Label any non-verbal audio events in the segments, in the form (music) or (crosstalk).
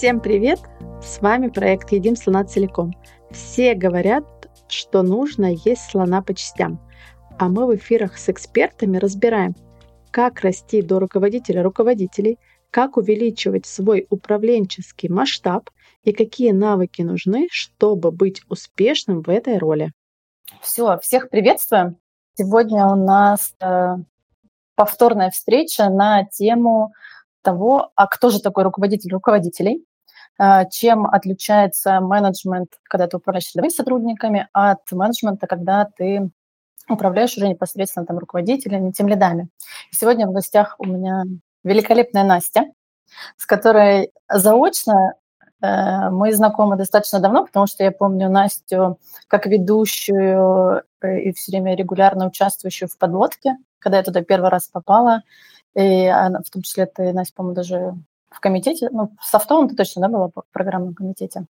Всем привет! С вами проект «Едим слона целиком». Все говорят, что нужно есть слона по частям. А мы в эфирах с экспертами разбираем, как расти до руководителя руководителей, как увеличивать свой управленческий масштаб и какие навыки нужны, чтобы быть успешным в этой роли. Все, всех приветствуем. Сегодня у нас э, повторная встреча на тему того, а кто же такой руководитель руководителей, чем отличается менеджмент, когда ты управляешь рядовыми сотрудниками, от менеджмента, когда ты управляешь уже непосредственно там руководителями, тем лидами. Сегодня в гостях у меня великолепная Настя, с которой заочно э, мы знакомы достаточно давно, потому что я помню Настю как ведущую э, и все время регулярно участвующую в подводке, когда я туда первый раз попала. И она, в том числе ты, Настя, по-моему, даже в комитете, ну, софтовом ты точно, да, была в программном комитете?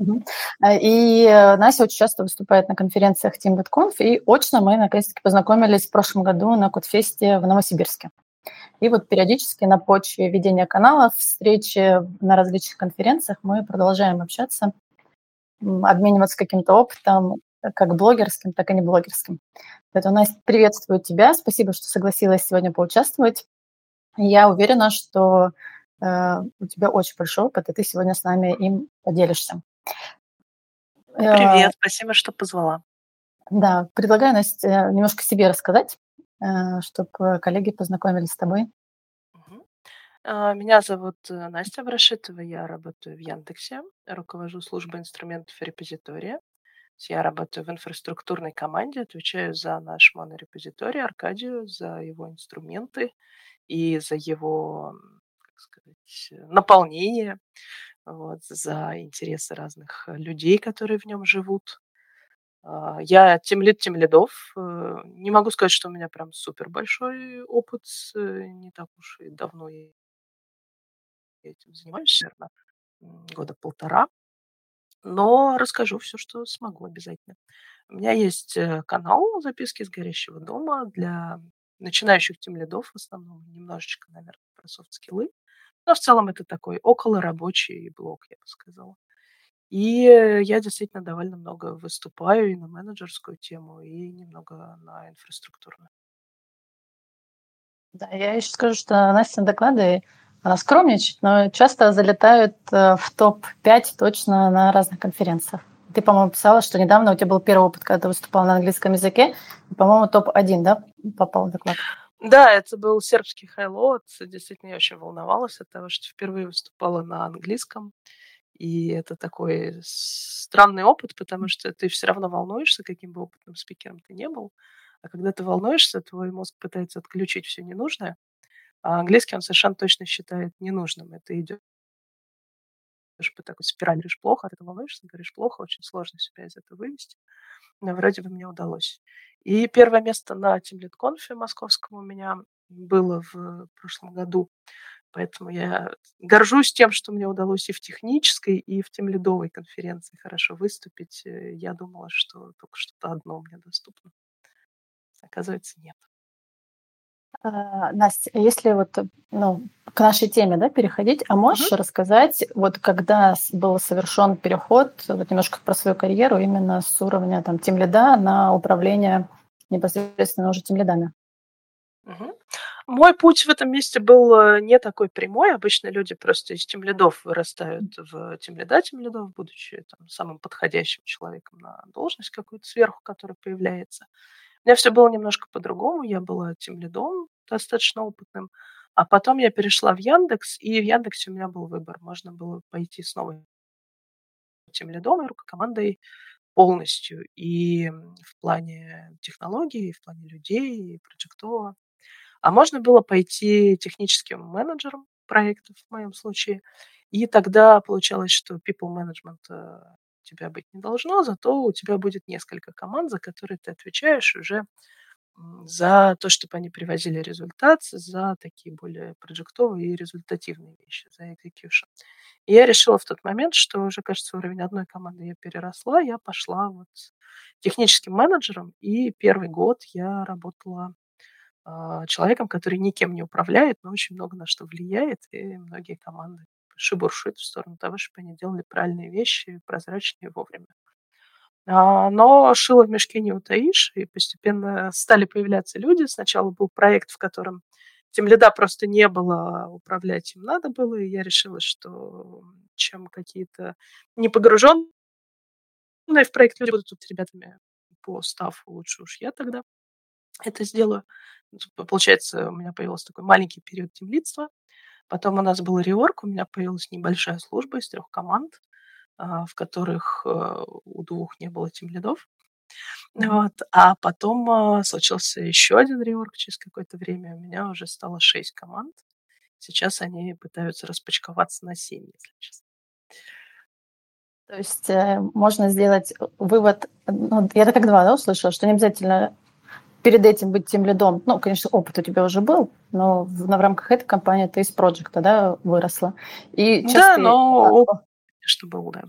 Э, и э, Настя очень часто выступает на конференциях Team.conf, и очно мы наконец-таки познакомились в прошлом году на Кодфесте в Новосибирске. И вот периодически на почве ведения каналов, встречи на различных конференциях мы продолжаем общаться, обмениваться каким-то опытом, как блогерским, так и не блогерским. Поэтому, Настя, приветствую тебя. Спасибо, что согласилась сегодня поучаствовать. Я уверена, что э, у тебя очень большой опыт, и ты сегодня с нами им поделишься. Привет, спасибо, что позвала. Да, предлагаю, Настя, немножко себе рассказать, э, чтобы коллеги познакомились с тобой. А, меня зовут э, Настя Брашитова, я работаю в Яндексе, руковожу службой инструментов и репозитория. Я работаю в инфраструктурной команде, отвечаю за наш монорепозиторий Аркадию, за его инструменты и за его, как сказать, наполнение вот, за интересы разных э, людей, которые в нем живут. А, я темлит темлидов. Э, не могу сказать, что у меня прям супер большой опыт. Э, не так уж и давно я этим занимаюсь, наверное, года полтора. Но расскажу все, что смогу обязательно. У меня есть канал «Записки с горящего дома» для начинающих темлидов в основном, немножечко, наверное, про софт-скиллы. Но в целом это такой около рабочий блог, я бы сказала. И я действительно довольно много выступаю и на менеджерскую тему, и немного на инфраструктурную. Да, я еще скажу, что Настя доклады, она скромничает, но часто залетают э, в топ-5 точно на разных конференциях. Ты, по-моему, писала, что недавно у тебя был первый опыт, когда ты выступал на английском языке, по-моему, топ-1, да, попал в доклад? Да, это был сербский HighLoad. Действительно, я очень волновалась от того, что впервые выступала на английском. И это такой странный опыт, потому что ты все равно волнуешься, каким бы опытным спикером ты не был. А когда ты волнуешься, твой мозг пытается отключить все ненужное, а английский он совершенно точно считает ненужным. Это идет по такой спирали, говоришь плохо, а ты волнуешься, говоришь плохо, очень сложно себя из этого вывести. Но вроде бы мне удалось. И первое место на Тимлит-конфе московском у меня было в прошлом году. Поэтому я горжусь тем, что мне удалось и в технической, и в темлидовой конференции хорошо выступить. Э, я думала, что только что-то одно мне доступно. Оказывается, нет. А, Настя, если вот ну, к нашей теме да, переходить, а можешь uh-huh. рассказать, вот когда был совершен переход, вот немножко про свою карьеру именно с уровня там тимлида на управление непосредственно уже тимлидами? Uh-huh. Мой путь в этом месте был э, не такой прямой. Обычно люди просто из тимлидов вырастают в тимлида тимлидов, будучи там, самым подходящим человеком на должность какую-то сверху, которая появляется. У меня все было немножко по-другому. Я была тем лидом достаточно опытным. А потом я перешла в Яндекс, и в Яндексе у меня был выбор. Можно было пойти снова тем лидом и рукокомандой полностью. И в плане технологий, и в плане людей, и проектового. А можно было пойти техническим менеджером проектов в моем случае. И тогда получалось, что people management э, тебя быть не должно, зато у тебя будет несколько команд, за которые ты отвечаешь уже за то, чтобы они привозили результат, за такие более проектовые и результативные вещи, за execution. И я решила в тот момент, что уже, кажется, уровень одной команды я переросла, я пошла вот техническим менеджером, и первый год я работала а, человеком, который никем не управляет, но очень много на что влияет, и многие команды шибуршит в сторону того, чтобы они делали правильные вещи, прозрачные вовремя. А, но шило в мешке не утаишь, и постепенно стали появляться люди. Сначала был проект, в котором тем лида просто не было, а управлять им надо было, и я решила, что чем какие-то не погруженные в проект люди будут тут ребятами по стафу, лучше уж я тогда это сделаю. Получается, у меня появился такой маленький период темлицтва. Потом у нас был реорг, у меня появилась небольшая служба из трех команд, а, в которых э, у двух не было тимлидов. Вот. А потом а, случился еще один реорг через какое-то время. У меня уже стало шесть команд. Сейчас они пытаются распочковаться на семь, если честно. То есть э, можно сделать вывод, ну, я так два да, услышала, что не обязательно перед этим быть тем лидом, ну, конечно, опыт у тебя уже был, но в, в рамках этой компании ты из проекта, да, выросла. И да, но опыт, конечно, был, да.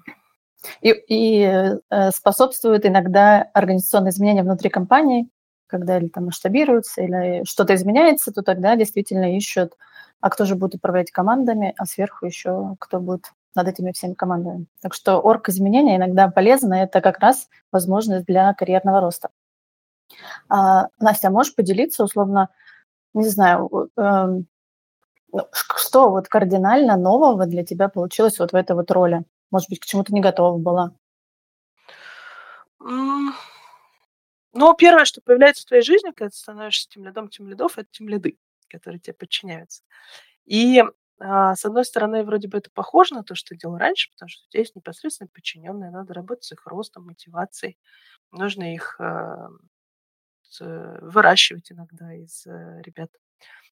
И, и э, способствует иногда организационные изменения внутри компании, когда или там масштабируются, или что-то изменяется, то тогда действительно ищут, а кто же будет управлять командами, а сверху еще кто будет над этими всеми командами. Так что орг изменения иногда полезно, это как раз возможность для карьерного роста. А, Настя, можешь поделиться условно, не знаю, эм, ну, что вот кардинально нового для тебя получилось вот в этой вот роли? Может быть, к чему-то не готова была? Ну, первое, что появляется в твоей жизни, когда ты становишься тем лидом, тем лидов, это тем лиды, которые тебе подчиняются. И а, с одной стороны, вроде бы это похоже на то, что делал раньше, потому что есть непосредственно подчиненные, надо работать с их ростом, мотивацией, нужно их а, выращивать иногда из э, ребят.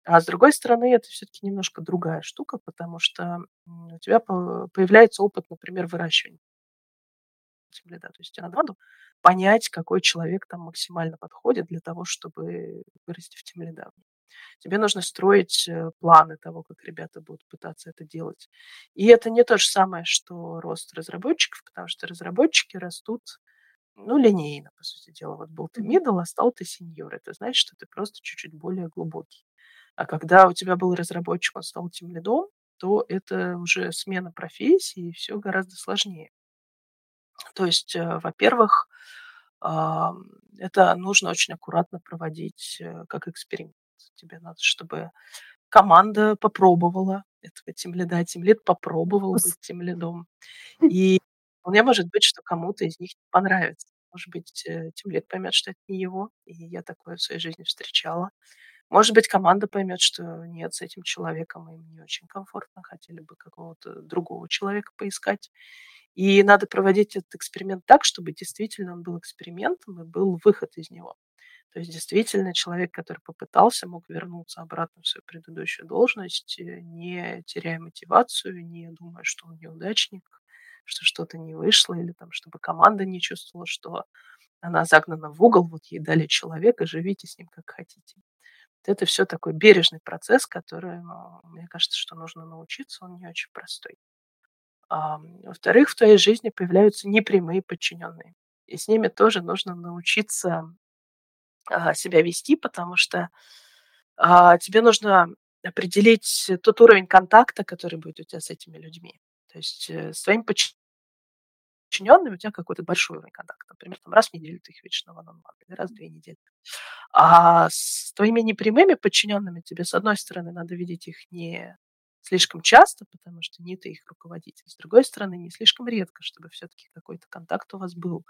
А с другой стороны, это все-таки немножко другая штука, потому что у тебя появляется опыт, например, выращивания то есть тебе надо понять, какой человек там максимально подходит для того, чтобы вырасти в тем лида. Тебе нужно строить э, планы того, как ребята будут пытаться это делать. И это не то же самое, что рост разработчиков, потому что разработчики растут ну, линейно, по сути дела. Вот был ты middle, а стал ты senior. Это значит, что ты просто чуть-чуть более глубокий. А когда у тебя был разработчик, он стал тем лидом, то это уже смена профессии, и все гораздо сложнее. То есть, э, во-первых, это нужно очень аккуратно проводить э, как эксперимент. Тебе надо, чтобы команда попробовала этого тем лида, тем лид попробовал быть тем лидом. И вполне может быть, что кому-то из них не понравится. Может быть, э, тем лид поймет, что это не его, и я такое в своей жизни встречала. Может быть, команда поймет, что нет, с этим человеком им не очень комфортно, хотели бы какого-то другого человека поискать. И надо проводить этот эксперимент так, чтобы действительно он был экспериментом и был выход из него. То есть действительно человек, который попытался, мог вернуться обратно в свою предыдущую должность, э, не теряя мотивацию, не думая, что он неудачник, что что-то не вышло, или там, чтобы команда не чувствовала, что она загнана в угол, вот ей дали человека, живите с ним как хотите. Это все такой бережный процесс, который, ну, мне кажется, что нужно научиться, он не очень простой. А, во-вторых, в твоей жизни появляются непрямые подчиненные. И с ними тоже нужно научиться а, себя вести, потому что а, тебе нужно определить тот уровень контакта, который будет у тебя с этими людьми. То есть э, с твоими подчиненными у тебя какой-то большой уровень контакта. Например, там раз в неделю ты их видишь на one или раз в две недели. А с твоими непрямыми подчиненными тебе, с одной стороны, надо видеть их не слишком часто, потому что не ты их руководитель. С другой стороны, не слишком редко, чтобы все-таки какой-то контакт у вас был.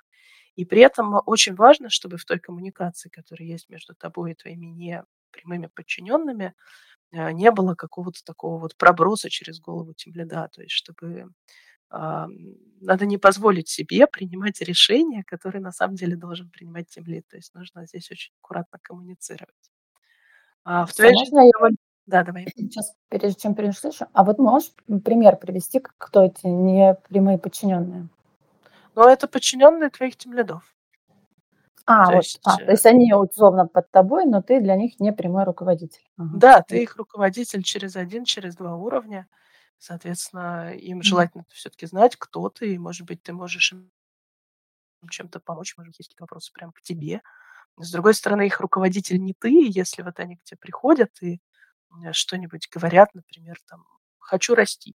И при этом очень важно, чтобы в той коммуникации, которая есть между тобой и твоими непрямыми подчиненными, не было какого-то такого вот проброса через голову темляда, то есть чтобы надо не позволить себе принимать решения, которые на самом деле должен принимать темлит. То есть нужно здесь очень аккуратно коммуницировать. А в твоей жизни... Я... Да, давай. Сейчас, прежде чем перейдешь, а вот можешь пример привести, кто эти непрямые подчиненные? Ну, это подчиненные твоих темлядов. А, то вот, есть, а, то есть они условно под тобой, но ты для них не прямой руководитель. Ага. Да, ты их руководитель через один, через два уровня. Соответственно, им желательно все-таки знать, кто ты, и, может быть, ты можешь им чем-то помочь, может быть, есть какие-то вопросы прямо к тебе, С другой стороны, их руководитель не ты, если вот они к тебе приходят и что-нибудь говорят, например, там, хочу расти.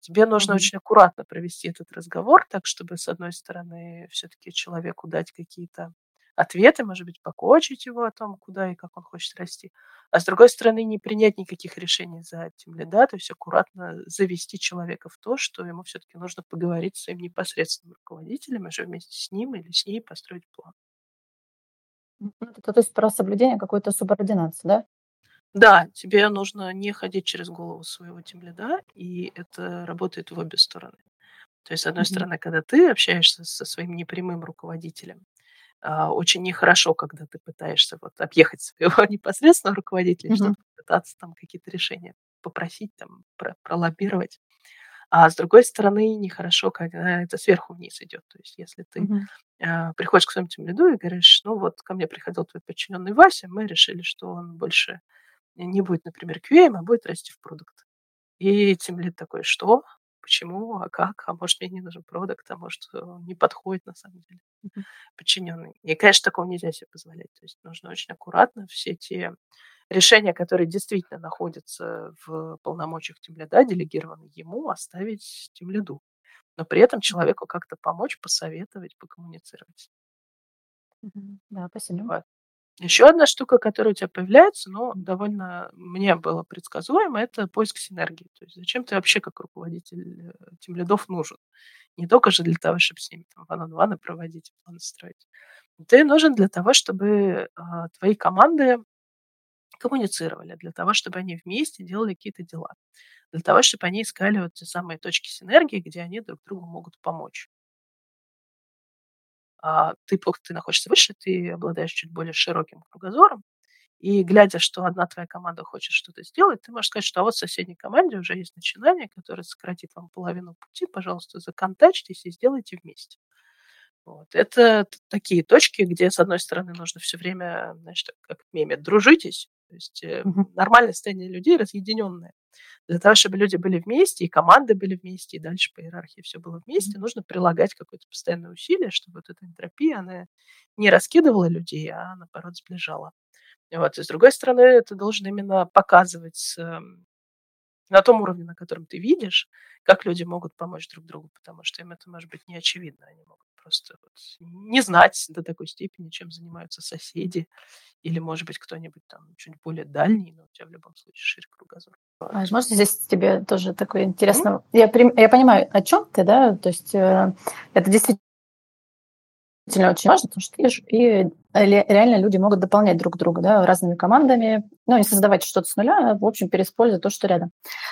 Тебе нужно mm-hmm. очень аккуратно провести этот разговор, так чтобы, с одной стороны, все-таки человеку дать какие-то ответы, может быть, покочить его о том, куда и как он хочет расти, а с другой стороны, не принять никаких решений за этим да, то есть аккуратно завести человека в то, что ему все-таки нужно поговорить с своим непосредственным руководителем, и уже вместе с ним или с ней построить план. Ну, это, то есть про соблюдение какой-то субординации, да? Да, тебе нужно не ходить через голову своего тимлида, и это работает в обе стороны. То есть, с одной mm-hmm. стороны, когда ты общаешься со своим непрямым руководителем, очень нехорошо, когда ты пытаешься вот объехать своего (laughs) непосредственного руководителя, mm-hmm. чтобы пытаться там какие-то решения попросить, там, про- пролоббировать. А с другой стороны, нехорошо, когда это сверху вниз идет. То есть, если ты mm-hmm. э, приходишь к своему тимлиду и говоришь, ну вот ко мне приходил твой подчиненный Вася, мы решили, что он больше не будет, например, QA, а будет расти в продукт. И тимлид такой, что? Почему? А как? А может, мне не нужен продукт? А может, он не подходит на самом деле mm-hmm. подчиненный? И, конечно, такого нельзя себе позволять. То есть нужно очень аккуратно все те решения, которые действительно находятся в полномочиях тимлида, делегированы ему, оставить тимлиду. Но при этом человеку как-то помочь, посоветовать, покоммуницировать. Да, спасибо. Вот. Еще одна штука, которая у тебя появляется, но довольно мне было предсказуемо, это поиск синергии. То есть зачем ты вообще как руководитель э, тем лидов нужен? Не только же для того, чтобы с ними там ван проводить, планы строить. Ты нужен для того, чтобы а, твои команды коммуницировали, для того, чтобы они вместе делали какие-то дела, для того, чтобы они искали вот те самые точки синергии, где они друг другу могут помочь а, ты, ты находишься выше, ты обладаешь чуть более широким кругозором, и глядя, что одна твоя команда хочет что-то сделать, ты можешь сказать, что а вот в соседней команде уже есть начинание, которое сократит вам половину пути, пожалуйста, законтачьтесь и сделайте вместе. Вот. Это такие точки, где, с одной стороны, нужно все время, значит, как в меме, дружитесь, то есть mm-hmm. нормальное состояние людей разъединенное. Для того, чтобы люди были вместе, и команды были вместе, и дальше по иерархии все было вместе, mm-hmm. нужно прилагать какое-то постоянное усилие, чтобы вот эта энтропия, она не раскидывала людей, а наоборот сближала. Вот. И с другой стороны, это должен именно показывать эм, на том уровне, на котором ты видишь, как люди могут помочь друг другу, потому что им это может быть не очевидно. Они могут просто вот не знать до такой степени, чем занимаются соседи, или, может быть, кто-нибудь там чуть более дальний, но у тебя в любом случае шире кругозор. А, можно здесь тебе тоже такое интересно? Mm-hmm. Я, я понимаю, о чем ты, да? То есть э, это действительно очень важно, потому что и реально люди могут дополнять друг друга да, разными командами, ну, не создавать что-то с нуля, а, в общем, переиспользовать то, что рядом.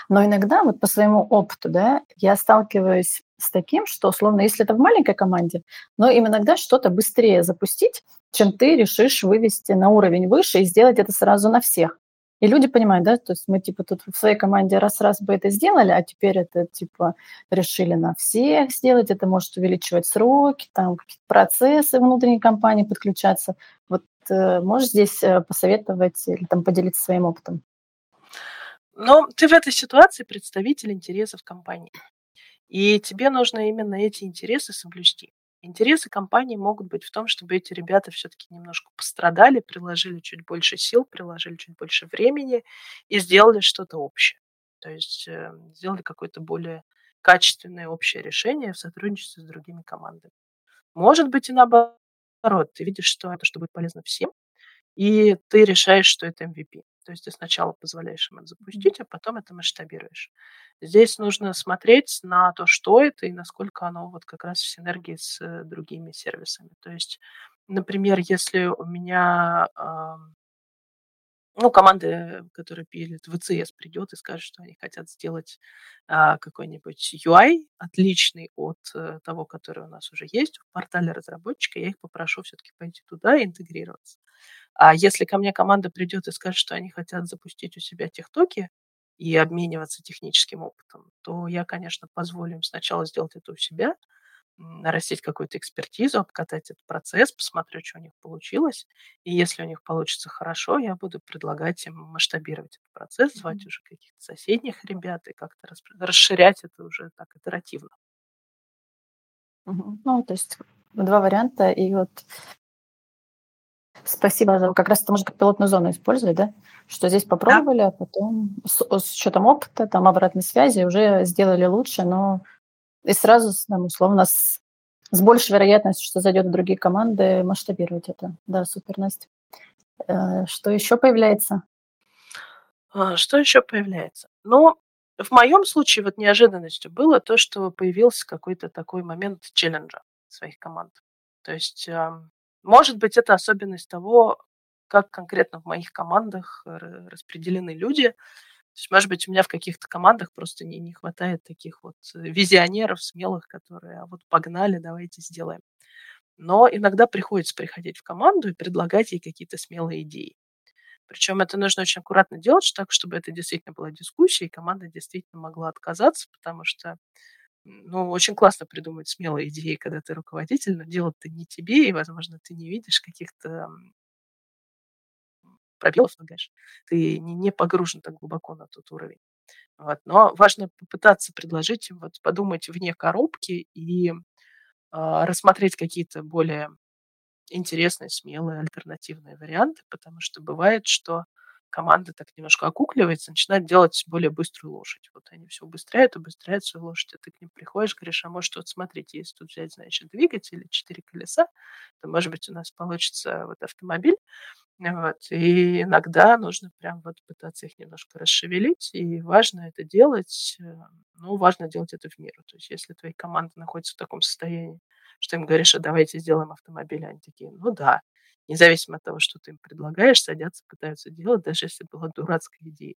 Но иногда вот по своему опыту, да, я сталкиваюсь с таким, что, условно, если это в маленькой команде, но им иногда что-то быстрее запустить, чем ты решишь вывести на уровень выше и сделать это сразу на всех. И люди понимают, да, то есть мы типа тут в своей команде раз-раз бы это сделали, а теперь это типа решили на всех сделать, это может увеличивать сроки, там какие-то процессы внутренней компании подключаться. Вот э, можешь здесь э, посоветовать или там поделиться своим опытом? Ну, ты в этой ситуации представитель интересов компании. И тебе нужно именно эти интересы соблюсти. Интересы компании могут быть в том, чтобы эти ребята все-таки немножко пострадали, приложили чуть больше сил, приложили чуть больше времени и сделали что-то общее. То есть э, сделали какое-то более качественное общее решение в сотрудничестве с другими командами. Может быть и наоборот. Ты видишь, что это что будет полезно всем, и ты решаешь, что это MVP. То есть ты сначала позволяешь им это запустить, а потом это масштабируешь. Здесь нужно смотреть на то, что это и насколько оно вот как раз в синергии с э, другими сервисами. То есть, например, если у меня ну, команда, которая пилит ВЦС, придет и скажет, что они хотят сделать а, какой-нибудь UI отличный от а, того, который у нас уже есть в портале разработчика, я их попрошу все-таки пойти туда и интегрироваться. А если ко мне команда придет и скажет, что они хотят запустить у себя техтоки и обмениваться техническим опытом, то я, конечно, позволю им сначала сделать это у себя, нарастить какую-то экспертизу, обкатать этот процесс, посмотрю, что у них получилось. И если у них получится хорошо, я буду предлагать им масштабировать этот процесс, звать mm-hmm. уже каких-то соседних ребят и как-то расширять это уже так итеративно. Mm-hmm. Ну, то есть два варианта. И вот Спасибо. За... Как раз это можно как пилотную зону использовать, да? Что здесь попробовали, да. а потом с, с учетом опыта, там обратной связи уже сделали лучше, но и сразу, там, условно, с, с большей вероятностью, что зайдет в другие команды, масштабировать это. Да, супер, Настя. Э, что еще появляется? А, что еще появляется? Ну, в моем случае вот неожиданностью было то, что появился какой-то такой момент челленджа своих команд. То есть, может быть, это особенность того, как конкретно в моих командах распределены люди. То есть, может быть, у меня в каких-то командах просто не, не хватает таких вот визионеров, смелых, которые, а вот погнали, давайте сделаем. Но иногда приходится приходить в команду и предлагать ей какие-то смелые идеи. Причем это нужно очень аккуратно делать, так, чтобы это действительно была дискуссия, и команда действительно могла отказаться, потому что ну, очень классно придумать смелые идеи, когда ты руководитель, но дело-то не тебе, и, возможно, ты не видишь каких-то пробелов, ну, конечно, ты не, погружен так глубоко на тот уровень. Вот. Но важно попытаться предложить вот подумать вне коробки и э, рассмотреть какие-то более интересные, смелые, альтернативные варианты, потому что бывает, что команда так немножко окукливается, начинает делать более быструю лошадь. Вот они все убыстряют, убыстряют свою лошадь, а ты к ним приходишь, говоришь, а может, вот смотрите, если тут взять, значит, двигатель, четыре колеса, то, может быть, у нас получится вот автомобиль, вот. И иногда нужно прям вот пытаться их немножко расшевелить, и важно это делать, э, ну, важно делать это в меру. То есть если твоя команда находится в таком состоянии, что им говоришь, а давайте сделаем автомобиль, они такие, ну да, независимо от того, что ты им предлагаешь, садятся, пытаются делать, даже если была дурацкая идея.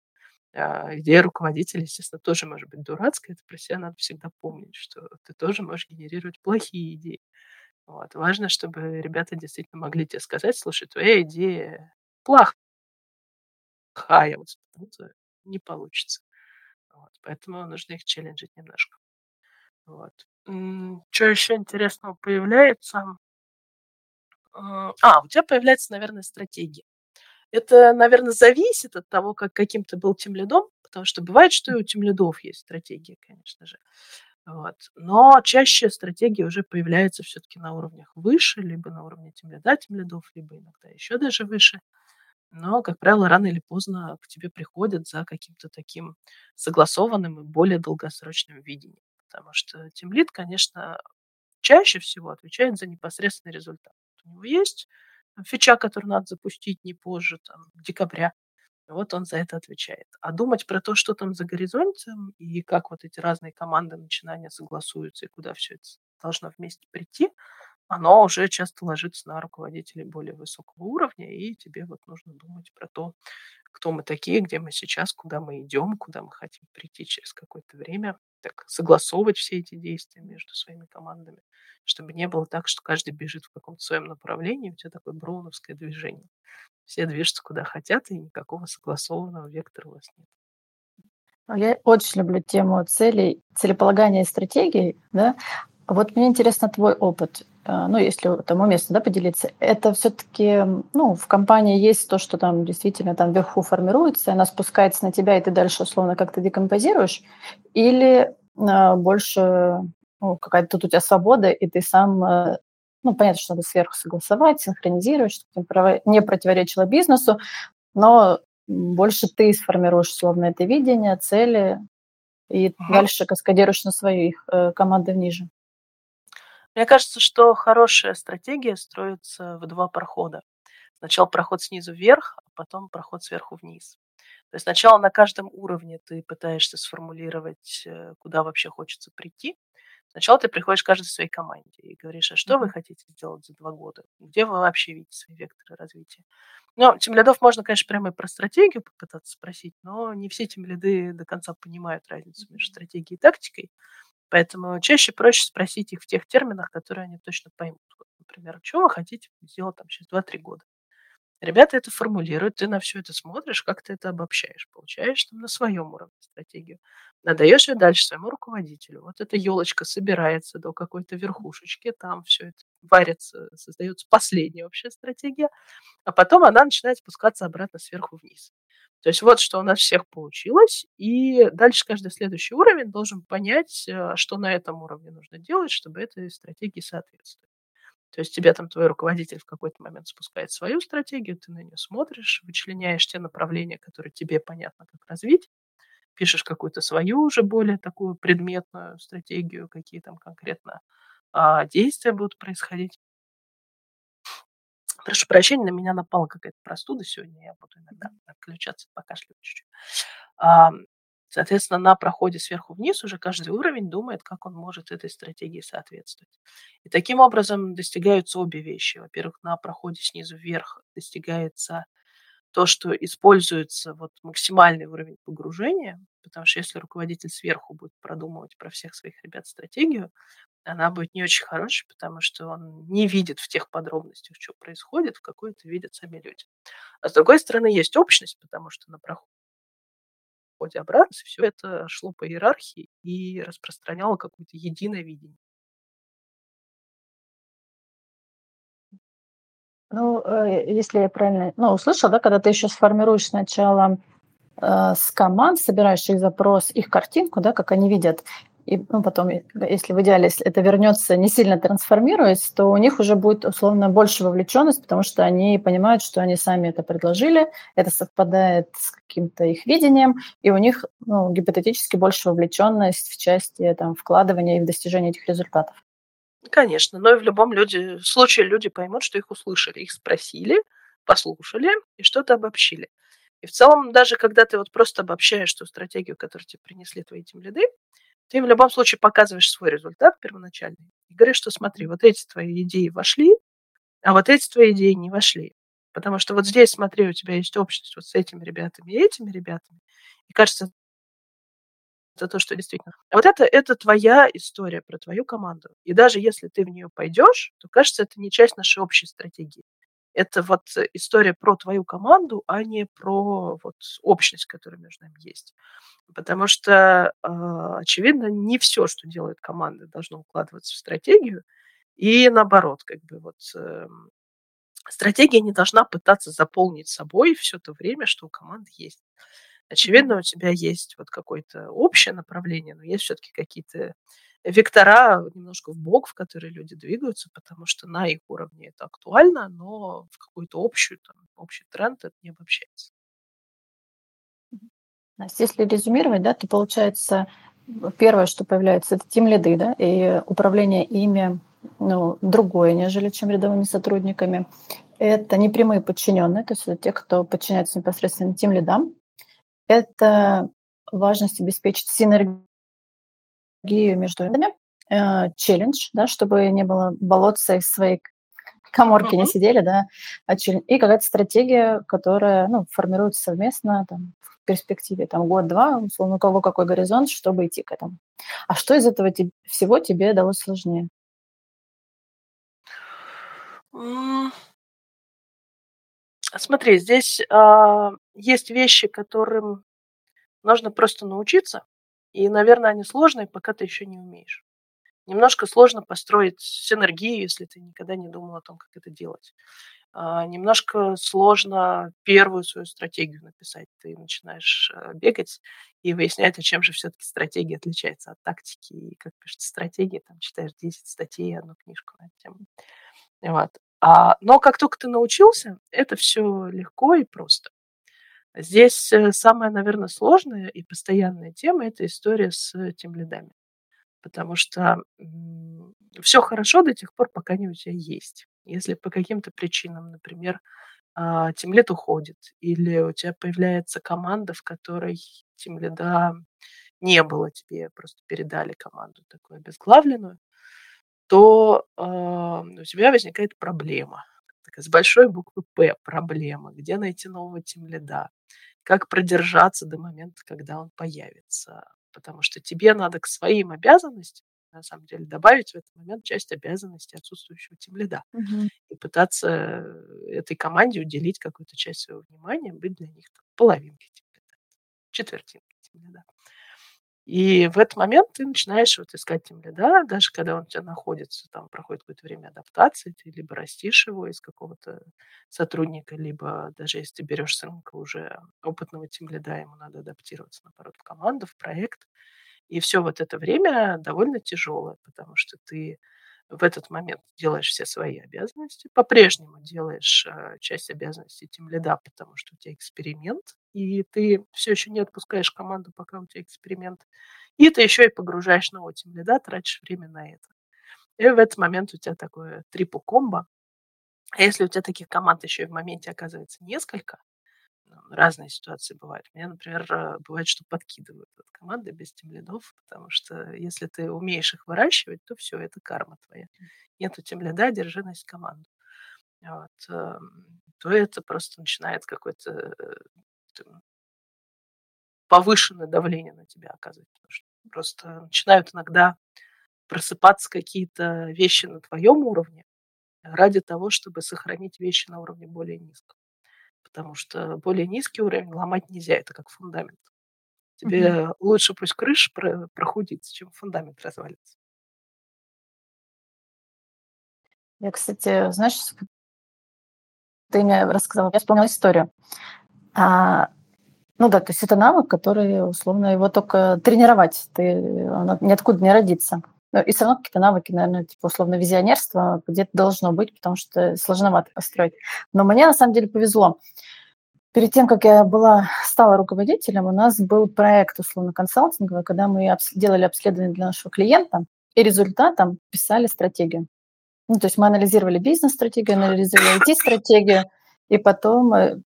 А, идея руководителя, естественно, тоже может быть дурацкая, это про себя надо всегда помнить, что ты тоже можешь генерировать плохие идеи. Вот. Важно, чтобы ребята действительно могли тебе сказать, слушай, твоя идея плохая, вот, не получится. Вот. Поэтому нужно их челленджить немножко. Вот. Что еще интересного появляется? А, у тебя появляется, наверное, стратегия. Это, наверное, зависит от того, как каким ты был тем лидом, потому что бывает, что и у тем лидов есть стратегия, конечно же. Вот. Но чаще стратегия уже появляется все-таки на уровнях выше, либо на уровне тем лида, тем лидов, либо иногда еще даже выше. Но, как правило, рано или поздно к тебе приходят за каким-то таким согласованным и более долгосрочным видением. Потому что тем лид, конечно, чаще всего отвечает за непосредственный результат. У него есть фича, которую надо запустить не позже там, декабря, вот он за это отвечает. А думать про то, что там за горизонтом и как вот эти разные команды начинания согласуются и куда все это должно вместе прийти, оно уже часто ложится на руководителей более высокого уровня, и тебе вот нужно думать про то, кто мы такие, где мы сейчас, куда мы идем, куда мы хотим прийти через какое-то время, так согласовывать все эти действия между своими командами, чтобы не было так, что каждый бежит в каком-то своем направлении, у тебя такое броуновское движение. Все движутся куда хотят, и никакого согласованного вектора у вас нет. А я очень люблю тему целей, целеполагания и стратегий. Да? Вот мне интересно твой опыт. А, ну, если там уместно да, поделиться, это все-таки, ну, в компании есть то, что там действительно там вверху формируется, она спускается на тебя, и ты дальше условно как-то декомпозируешь, или э, больше ну, какая-то тут у тебя свобода, и ты сам э, ну, понятно, что надо сверху согласовать, синхронизировать, чтобы не противоречило бизнесу, но больше ты сформируешь условно это видение, цели, и угу. дальше каскадируешь на своих э, команды ниже. Мне кажется, что хорошая стратегия строится в два прохода. Сначала проход снизу вверх, а потом проход сверху вниз. То есть сначала на каждом уровне ты пытаешься сформулировать, э, куда вообще хочется прийти, Сначала ты приходишь к каждой своей команде и говоришь, а что вы хотите сделать за два года? Где вы вообще видите свои векторы развития? Ну, тем лидов можно, конечно, прямо и про стратегию попытаться спросить, но не все тем лиды до конца понимают разницу между стратегией и тактикой. Поэтому чаще проще спросить их в тех терминах, которые они точно поймут. Вот, например, что вы хотите сделать там через 2-3 года? Ребята это формулируют, ты на все это смотришь, как ты это обобщаешь, получаешь там на своем уровне стратегию, надаешь ее дальше своему руководителю. Вот эта елочка собирается до какой-то верхушечки, там все это варится, создается последняя общая стратегия, а потом она начинает спускаться обратно сверху вниз. То есть вот что у нас всех получилось, и дальше каждый следующий уровень должен понять, э, что на этом уровне нужно делать, чтобы этой стратегии соответствовать. То есть тебе там твой руководитель в какой-то момент спускает свою стратегию, ты на нее смотришь, вычленяешь те направления, которые тебе понятно, как развить, пишешь какую-то свою уже более такую предметную стратегию, какие там конкретно а, действия будут происходить. Прошу прощения, на меня напала какая-то простуда сегодня, я буду иногда отключаться, покашливать чуть-чуть. А, соответственно, на проходе сверху вниз уже каждый уровень думает, как он может этой стратегии соответствовать. И таким образом достигаются обе вещи. Во-первых, на проходе снизу вверх достигается то, что используется вот максимальный уровень погружения, потому что если руководитель сверху будет продумывать про всех своих ребят стратегию, она будет не очень хорошей, потому что он не видит в тех подробностях, что происходит, в какой это видят сами люди. А с другой стороны, есть общность, потому что на проходе обратно все это шло по иерархии и распространяло какое-то единое видение. Ну, э, если я правильно ну, услышала, да, когда ты еще сформируешь сначала с команд, собираешь их запрос, их картинку, да, как они видят, и ну, потом, если в идеале если это вернется не сильно трансформируясь, то у них уже будет условно больше вовлеченность, потому что они понимают, что они сами это предложили, это совпадает с каким-то их видением, и у них ну, гипотетически больше вовлеченность в части там, вкладывания и в достижении этих результатов. Конечно, но и в любом люди, случае люди поймут, что их услышали, их спросили, послушали и что-то обобщили. И в целом, даже когда ты вот просто обобщаешь ту стратегию, которую тебе принесли твои тем лиды, ты в любом случае показываешь свой результат первоначальный и говоришь, что смотри, вот эти твои идеи вошли, а вот эти твои идеи не вошли. Потому что вот здесь, смотри, у тебя есть общность вот с этими ребятами и этими ребятами. И кажется, это то, что действительно. А вот это, это твоя история про твою команду. И даже если ты в нее пойдешь, то кажется, это не часть нашей общей стратегии. Это вот история про твою команду, а не про вот общность, которая между нами есть. Потому что, э, очевидно, не все, что делает команда, должно укладываться в стратегию. И наоборот, как бы вот э, стратегия не должна пытаться заполнить собой все то время, что у команды есть. Очевидно, у тебя есть вот какое-то общее направление, но есть все-таки какие-то вектора немножко в бок, в которые люди двигаются, потому что на их уровне это актуально, но в какую-то общую, там, общий тренд это не обобщается. Настя, если резюмировать, да, то получается первое, что появляется, это тим лиды, да, и управление ими ну, другое, нежели чем рядовыми сотрудниками. Это непрямые подчиненные, то есть это те, кто подчиняется непосредственно тем лидам, это важность обеспечить синергию между видами, э, челлендж, да, чтобы не было болотца из своей коморки uh-huh. не сидели, да, а и какая-то стратегия, которая ну, формируется совместно там, в перспективе там, год-два, условно, у кого какой горизонт, чтобы идти к этому. А что из этого тебе, всего тебе далось сложнее? Смотри, здесь а, есть вещи, которым нужно просто научиться, и, наверное, они сложные, пока ты еще не умеешь. Немножко сложно построить синергию, если ты никогда не думал о том, как это делать. А, немножко сложно первую свою стратегию написать. Ты начинаешь а, бегать и выяснять, а чем же все-таки стратегия отличается от тактики. И как пишется стратегия, там читаешь 10 статей, одну книжку на эту тему. Вот. А, но как только ты научился, это все легко и просто. Здесь э, самая, наверное, сложная и постоянная тема – это история с тем лидами. Потому что все хорошо до тех пор, пока они у тебя есть. Если по каким-то причинам, например, а, тимлет уходит, или у тебя появляется команда, в которой тимледа не было, тебе просто передали команду такую обезглавленную, то э, у тебя возникает проблема. Такая, с большой буквы П проблема. Где найти нового тимлида? Как продержаться до момента, когда он появится? Потому что тебе надо к своим обязанностям, на самом деле, добавить в этот момент часть обязанностей отсутствующего тимлида. Угу. И пытаться этой команде уделить какую-то часть своего внимания, быть для них половинкой тимлида, четвертинкой тимлида. И в этот момент ты начинаешь вот искать тем лида, даже когда он у тебя находится, там проходит какое-то время адаптации, ты либо растишь его из какого-то сотрудника, либо даже если ты берешь с рынка уже опытного тем лида, ему надо адаптироваться, наоборот, в команду, в проект. И все вот это время довольно тяжелое, потому что ты в этот момент делаешь все свои обязанности, по-прежнему делаешь э, часть обязанностей тем лида, потому что у тебя эксперимент, и ты все еще не отпускаешь команду, пока у тебя эксперимент. И ты еще и погружаешь нового тем лида, тратишь время на это. И в этот момент у тебя такое трипл комбо. А если у тебя таких команд еще и в моменте оказывается несколько, ну, разные ситуации бывают. Меня, например, э, бывает, что подкидывают от команды без тимлидов, потому что если ты умеешь их выращивать, то все, это карма твоя. Нету тимлида, держи на команду. Вот. Эм, то это просто начинает какое-то э, повышенное давление на тебя оказывать. Потому что просто начинают иногда просыпаться какие-то вещи на твоем уровне ради того, чтобы сохранить вещи на уровне более низком. Потому что более низкий уровень ломать нельзя, это как фундамент. Тебе mm-hmm. лучше пусть крыша про- прохудится, чем фундамент развалится. Я, кстати, знаешь, ты мне рассказала, я вспомнила историю. А, ну да, то есть это навык, который, условно, его только тренировать, ты, он ниоткуда не родится. Ну, и все равно какие-то навыки, наверное, типа условно визионерство где-то должно быть, потому что сложновато построить. Но мне на самом деле повезло. Перед тем, как я была, стала руководителем, у нас был проект условно консалтинговый, когда мы делали обследование для нашего клиента и результатом писали стратегию. Ну, то есть мы анализировали бизнес-стратегию, анализировали IT-стратегию, и потом э,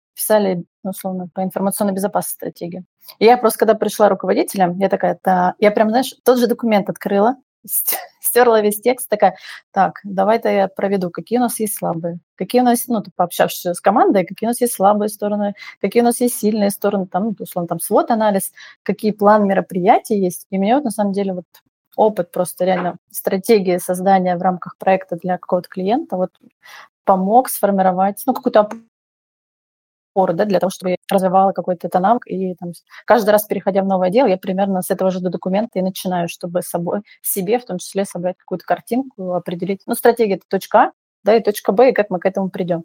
писали, условно, по информационной безопасности стратегию. И я просто, когда пришла руководителем, я такая, да, я прям, знаешь, тот же документ открыла, (laughs) стерла весь текст, такая, так, давай-то я проведу, какие у нас есть слабые, какие у нас, ну, пообщавшись с командой, какие у нас есть слабые стороны, какие у нас есть сильные стороны, там, ну, условно, там, свод-анализ, какие планы мероприятий есть. И мне вот, на самом деле, вот опыт просто реально стратегии создания в рамках проекта для какого-то клиента вот помог сформировать, ну, какую-то опоры, да, для того, чтобы я развивала какой-то это навык. И там, каждый раз, переходя в новое дело, я примерно с этого же до документа и начинаю, чтобы собой, себе в том числе собрать какую-то картинку, определить. Ну, стратегия – это точка А, да, и точка Б, и как мы к этому придем.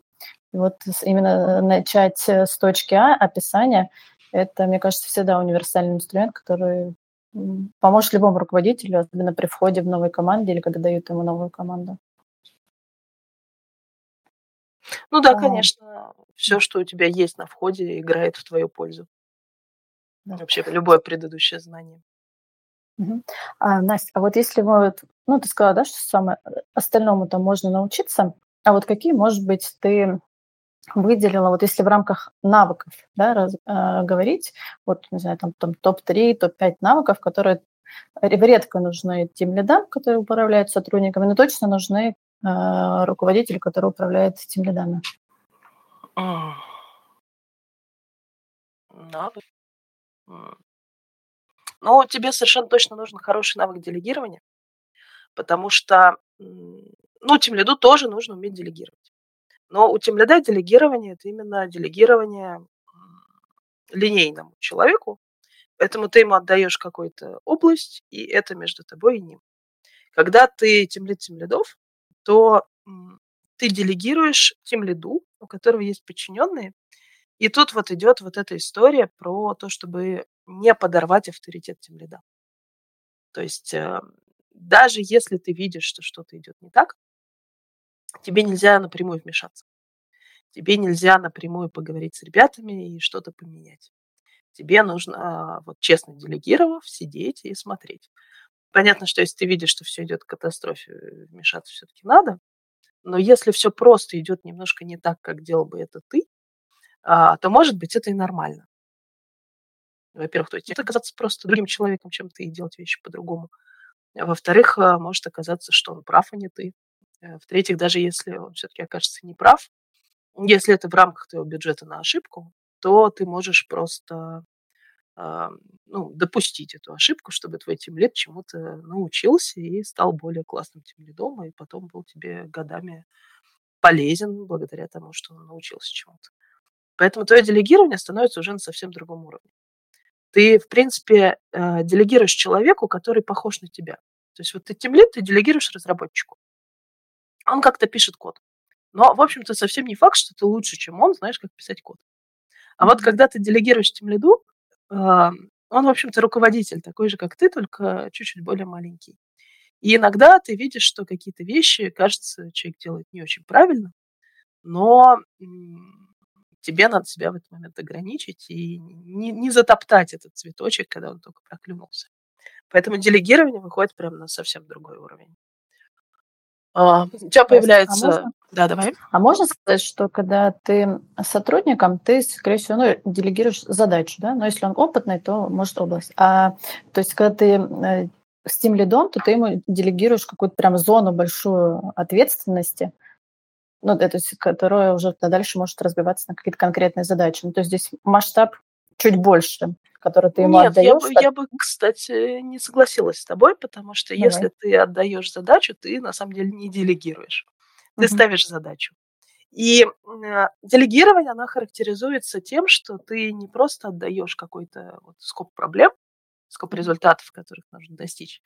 И вот именно начать с точки А, описания, это, мне кажется, всегда универсальный инструмент, который поможет любому руководителю, особенно при входе в новой команде или когда дают ему новую команду. Ну да, конечно, все, что у тебя есть на входе, играет в твою пользу. Да. Вообще любое предыдущее знание. Угу. А, Настя, а вот если мы, ну, ты сказала, да, что самое э, остальному там можно научиться, а вот какие, может быть, ты выделила, вот если в рамках навыков да, раз, э, говорить, вот, не знаю, там, там топ-3, топ-5 навыков, которые редко нужны тем лидам, которые управляют сотрудниками, но точно нужны руководителю, который управляет тем лидами. Навык. Ну, тебе совершенно точно нужен хороший навык делегирования, потому что, ну, тем лиду тоже нужно уметь делегировать. Но у тем лида делегирование – это именно делегирование линейному человеку, поэтому ты ему отдаешь какую-то область, и это между тобой и ним. Когда ты тем лид тем лидов, то ты делегируешь тем лиду, у которого есть подчиненные, и тут вот идет вот эта история про то, чтобы не подорвать авторитет тем лида. То есть э, даже если ты видишь, что что-то идет не так, тебе нельзя напрямую вмешаться. Тебе нельзя напрямую поговорить с ребятами и что-то поменять. Тебе нужно, а, вот честно делегировав, сидеть и смотреть. Понятно, что если ты видишь, что все идет к катастрофе, вмешаться все-таки надо. Но если все просто идет немножко не так, как делал бы это ты, а, то, может быть, это и нормально. Во-первых, то есть это оказаться просто другим человеком, чем ты, и делать вещи по-другому. Во-вторых, а, может оказаться, что он прав, а не ты. Э, в-третьих, даже если он все-таки окажется неправ, если это в рамках твоего бюджета на ошибку, то ты можешь просто э, ну, допустить эту ошибку, чтобы твой тимлид чему-то научился и стал более классным тимлидом, и потом был тебе годами полезен благодаря тому, что он научился чему-то. Поэтому твое делегирование становится уже на совсем другом уровне. Ты, в принципе, э, делегируешь человеку, который похож на тебя. То есть вот ты тимлид, ты делегируешь разработчику он как-то пишет код. Но, в общем-то, совсем не факт, что ты лучше, чем он, знаешь, как писать код. А вот когда ты делегируешь тем лиду, он, в общем-то, руководитель, такой же, как ты, только чуть-чуть более маленький. И иногда ты видишь, что какие-то вещи, кажется, человек делает не очень правильно, но тебе надо себя в этот момент ограничить и не, не затоптать этот цветочек, когда он только проклюнулся. Поэтому делегирование выходит прямо на совсем другой уровень. А, у тебя а появляется... А можно? Да, давай. А можно сказать, что когда ты сотрудником, ты, скорее всего, ну, делегируешь задачу, да? Но если он опытный, то может область. А, то есть, когда ты э, с тем лидом, то ты ему делегируешь какую-то прям зону большую ответственности, ну, то есть, которая уже дальше может разбиваться на какие-то конкретные задачи. Ну, то есть здесь масштаб чуть больше, который ты ему Нет, отдаешь. Я бы, я бы, кстати, не согласилась с тобой, потому что Давай. если ты отдаешь задачу, ты на самом деле не делегируешь. Ты угу. ставишь задачу. И э, делегирование, оно характеризуется тем, что ты не просто отдаешь какой-то вот скоп проблем, скоп результатов, которых нужно достичь,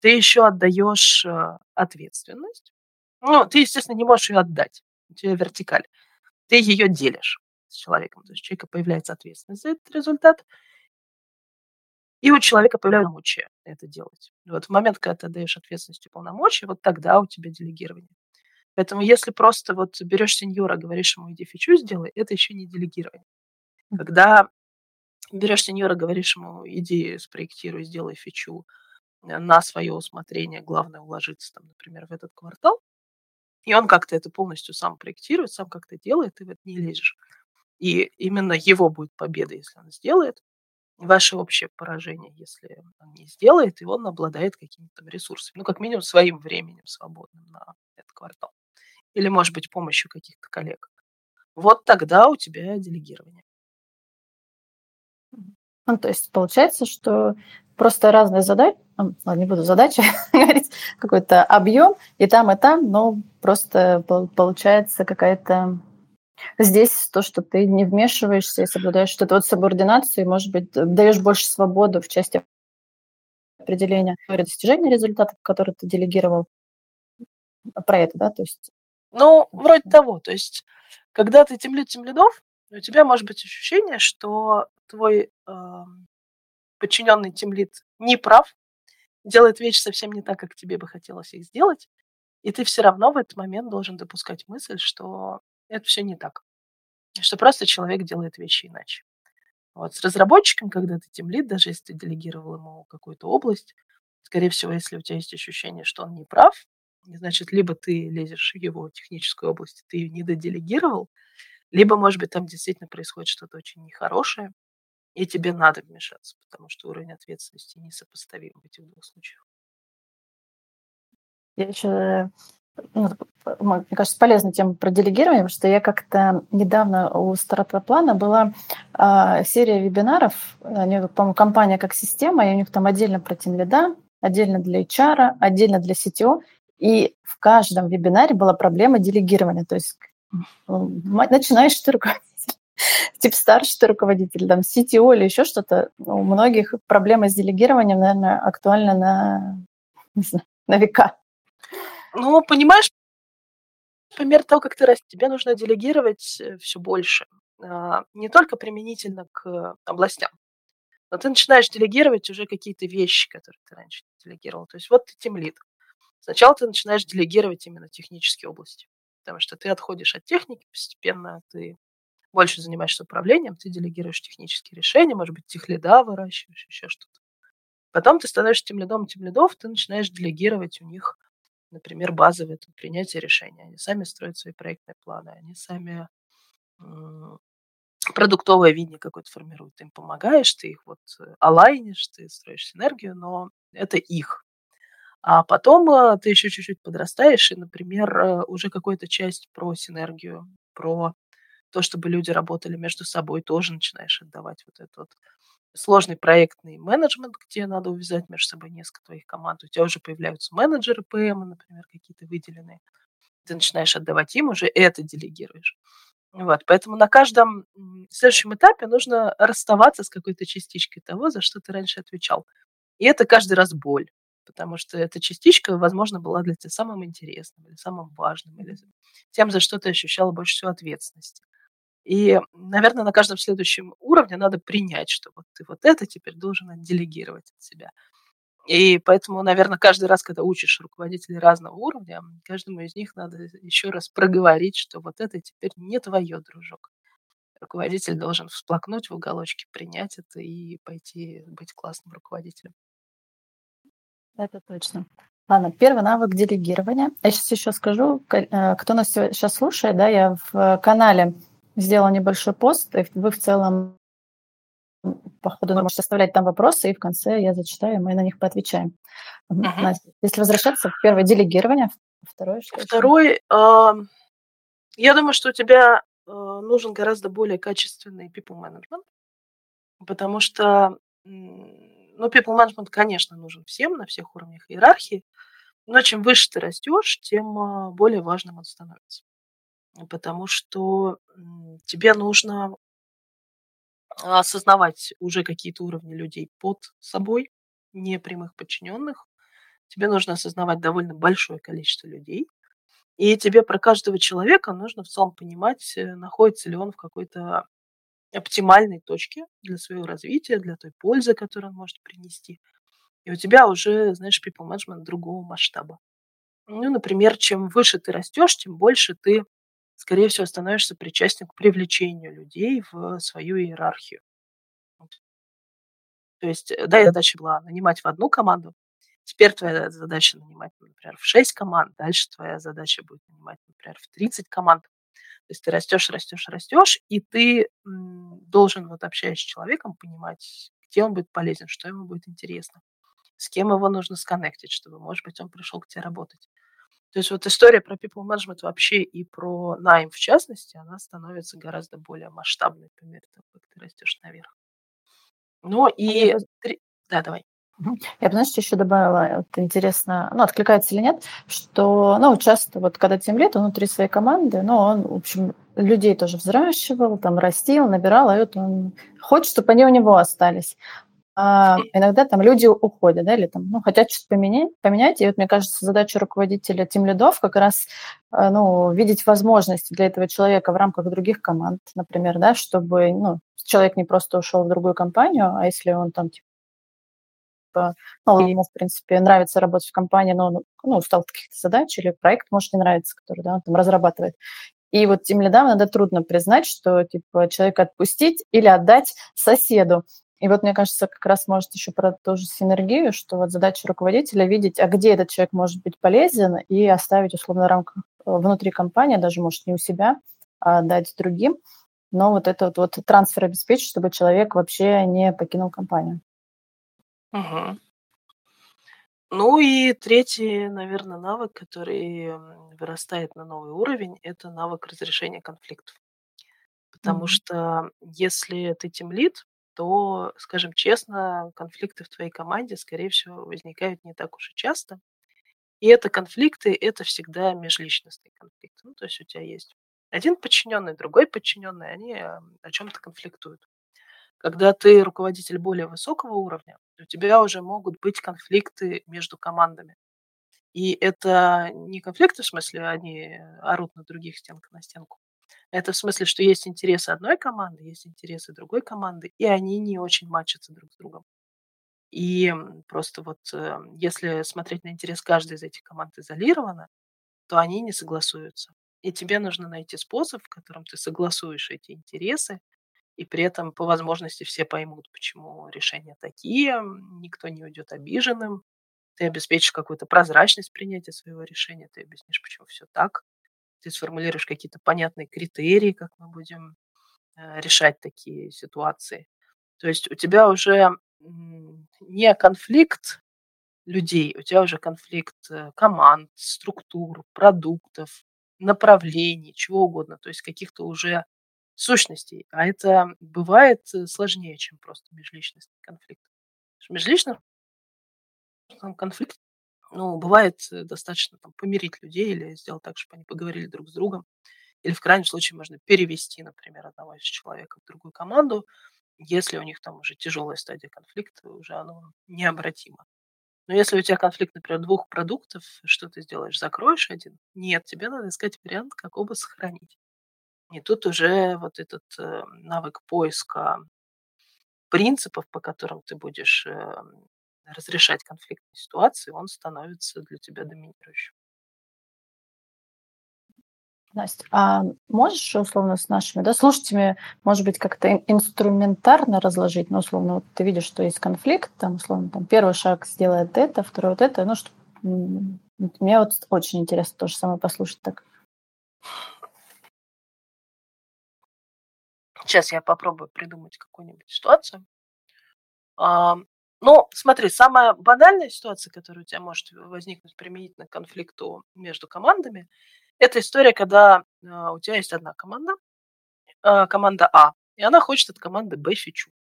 ты еще отдаешь э, ответственность. Ну, ты, естественно, не можешь ее отдать. У тебя вертикаль. Ты ее делишь с человеком. То есть у человека появляется ответственность за этот результат, и у человека появляются полномочия это делать. Вот в момент, когда ты отдаешь ответственность и полномочия, вот тогда у тебя делегирование. Поэтому если просто вот берешь сеньора, говоришь ему, иди фичу сделай, это еще не делегирование. Когда берешь сеньора, говоришь ему, иди спроектируй, сделай фичу э, на свое усмотрение, главное уложиться, там, например, в этот квартал, и он как-то это полностью сам проектирует, сам как-то делает, ты в это не лезешь. И именно его будет победа, если он сделает. Ваше общее поражение, если он не сделает, и он обладает какими-то ресурсами. Ну, как минимум, своим временем свободным на этот квартал. Или, может быть, помощью каких-то коллег. Вот тогда у тебя делегирование. Ну, то есть получается, что просто разные задачи, ладно, не буду задачи (laughs) говорить, какой-то объем и там, и там, но просто получается какая-то здесь то, что ты не вмешиваешься и соблюдаешь что-то вот субординацию, и, может быть, даешь больше свободу в части определения достижения результатов, которые ты делегировал про это, да, то есть... Ну, вроде того, то есть, когда ты темлит темлидов, у тебя может быть ощущение, что твой э, подчиненный темлит не прав, делает вещи совсем не так, как тебе бы хотелось их сделать, и ты все равно в этот момент должен допускать мысль, что это все не так, что просто человек делает вещи иначе. Вот с разработчиком, когда ты темлит, даже если ты делегировал ему какую-то область, скорее всего, если у тебя есть ощущение, что он не прав, значит, либо ты лезешь в его техническую область, ты ее не доделегировал, либо, может быть, там действительно происходит что-то очень нехорошее, и тебе надо вмешаться, потому что уровень ответственности несопоставим в этих двух случаях. Я еще, ну, мне кажется, полезная тема про делегирование, потому что я как-то недавно у Стратоплана была э, серия вебинаров, они, по-моему, компания как система, и у них там отдельно про тимлида, отдельно для HR, отдельно для CTO, и в каждом вебинаре была проблема делегирования, то есть начинаешь ты руководить (laughs) типа старший ты руководитель, там, CTO или еще что-то, у многих проблемы с делегированием, наверное, актуальна на, (laughs) не знаю, на века. Ну, понимаешь, по мере того, как ты растешь, тебе нужно делегировать э, все больше. А, не только применительно к областям, но ты начинаешь делегировать уже какие-то вещи, которые ты раньше делегировал. То есть вот ты тимлид. Сначала ты начинаешь делегировать именно технические области, потому что ты отходишь от техники постепенно, ты больше занимаешься управлением, ты делегируешь технические решения, может быть, техлида выращиваешь, еще что-то. Потом ты становишься тем лидом, тем лидов, ты начинаешь делегировать у них, например, базовые там, принятие решений. Они сами строят свои проектные планы, они сами продуктовое видение какое-то формируют. Ты им помогаешь, ты их вот э, алайнишь, ты строишь синергию, но это их. А потом э, ты еще чуть-чуть подрастаешь, и, например, э, уже какую-то часть про синергию, про то, чтобы люди работали между собой, тоже начинаешь отдавать вот этот вот сложный проектный менеджмент, где надо увязать между собой несколько твоих команд. У тебя уже появляются менеджеры ПМ, например, какие-то выделенные. Ты начинаешь отдавать им, уже это делегируешь. Вот, поэтому на каждом следующем этапе нужно расставаться с какой-то частичкой того, за что ты раньше отвечал. И это каждый раз боль, потому что эта частичка, возможно, была для тебя самым интересным или самым важным, или тем, за что ты ощущала больше всего ответственности. И, наверное, на каждом следующем уровне надо принять, что вот ты вот это теперь должен делегировать от себя. И поэтому, наверное, каждый раз, когда учишь руководителей разного уровня, каждому из них надо еще раз проговорить, что вот это теперь не твое, дружок. Руководитель должен всплакнуть в уголочке, принять это и пойти быть классным руководителем. Это точно. Ладно, первый навык делегирования. Я сейчас еще скажу, э, кто нас сейчас слушает, да, я в канале сделала небольшой пост, и вы в целом по ходу можете оставлять там вопросы, и в конце я зачитаю, и мы на них поотвечаем. Угу. Настя, если возвращаться, первое делегирование, второе что? Второй, э, я думаю, что у тебя э, нужен гораздо более качественный people management, потому что, ну, people management, конечно, нужен всем на всех уровнях иерархии, но чем выше ты растешь, тем а, более важным он становится. Потому что тебе нужно осознавать уже какие-то уровни людей под собой, не прямых подчиненных. Тебе нужно осознавать довольно большое количество людей. И тебе про каждого человека нужно в целом понимать, э, находится ли он в какой-то оптимальной точке для своего развития, для той пользы, которую он может принести. И у тебя уже, знаешь, people management другого масштаба. Ну, например, чем выше ты растешь, тем больше ты скорее всего, становишься причастен к привлечению людей в свою иерархию. То есть, э, да, задача была нанимать в одну команду, теперь твоя задача нанимать, например, в 6 команд, дальше твоя задача будет нанимать, например, в 30 команд. То есть ты растешь, растешь, растешь, и ты должен, вот общаясь с человеком, понимать, где он будет полезен, что ему будет интересно, с кем его нужно сконнектить, чтобы, может быть, он пришел к тебе работать. То есть вот история про people management вообще и про найм в частности, она становится гораздо более масштабной по мере того, как ты растешь наверх. Ну и... А я... Да, давай. Я бы, знаешь, еще добавила, вот интересно, ну, откликается или нет, что, ну, часто вот когда тем лет внутри своей команды, ну, он, в общем, людей тоже взращивал, там, растил, набирал, и вот он хочет, чтобы они у него остались а иногда там люди уходят, да, или там, ну, хотят что-то поменять, поменять. И вот, мне кажется, задача руководителя тем лидов как раз, э, ну, видеть возможности для этого человека в рамках других команд, например, да, чтобы, ну, человек не просто ушел в другую компанию, а если он там, типа, ну, ему, в принципе, нравится работать в компании, но он, ну, устал от каких-то задач, или проект может не нравится, который, да, он там разрабатывает. И вот тем лидам надо трудно признать, что, типа, человека отпустить или отдать соседу. И вот, мне кажется, как раз может еще про ту же синергию, что вот задача руководителя видеть, а где этот человек может быть полезен, и оставить, условно, рамках э, внутри компании, даже, может, не у себя, а дать другим. Но вот этот вот трансфер обеспечить, чтобы человек вообще не покинул компанию. Угу. Ну и третий, наверное, навык, который вырастает на новый уровень, это навык разрешения конфликтов. Потому mm-hmm. что если ты тимлит, то, скажем честно, конфликты в твоей команде, скорее всего, возникают не так уж и часто. И это конфликты, это всегда межличностные конфликты. Ну, то есть у тебя есть один подчиненный, другой подчиненный, они о чем-то конфликтуют. Когда ты руководитель более высокого уровня, у тебя уже могут быть конфликты между командами. И это не конфликты, в смысле, они орут на других стенка на стенку, это в смысле, что есть интересы одной команды, есть интересы другой команды, и они не очень мачатся друг с другом. И просто вот э, если смотреть на интерес каждой из этих команд изолированно, то они не согласуются. И тебе нужно найти способ, в котором ты согласуешь эти интересы, и при этом по возможности все поймут, почему решения такие, никто не уйдет обиженным, ты обеспечишь какую-то прозрачность принятия своего решения, ты объяснишь, почему все так, ты сформулируешь какие-то понятные критерии, как мы будем э, решать такие ситуации. То есть у тебя уже не конфликт людей, у тебя уже конфликт э, команд, структур, продуктов, направлений, чего угодно, то есть каких-то уже сущностей. А это бывает э, сложнее, чем просто межличностный конфликт. Межличный конфликт ну, бывает э, достаточно там, помирить людей или сделать так, чтобы они поговорили друг с другом. Или в крайнем случае можно перевести, например, одного из человека в другую команду, если у них там уже тяжелая стадия конфликта, уже оно необратимо. Но если у тебя конфликт, например, двух продуктов, что ты сделаешь? Закроешь один? Нет, тебе надо искать вариант, как оба сохранить. И тут уже вот этот э, навык поиска принципов, по которым ты будешь э, разрешать конфликтные ситуации, он становится для тебя доминирующим. Настя, а можешь условно с нашими да, слушателями, может быть, как-то инструментарно разложить, ну, условно, вот ты видишь, что есть конфликт, там, условно, там, первый шаг сделает это, второй вот это, ну, что мне вот очень интересно то же самое послушать так. Сейчас я попробую придумать какую-нибудь ситуацию. Ну, смотри, самая банальная ситуация, которая у тебя может возникнуть применительно к конфликту между командами, это история, когда а, у тебя есть одна команда, а, команда А, и она хочет от команды Б фичу.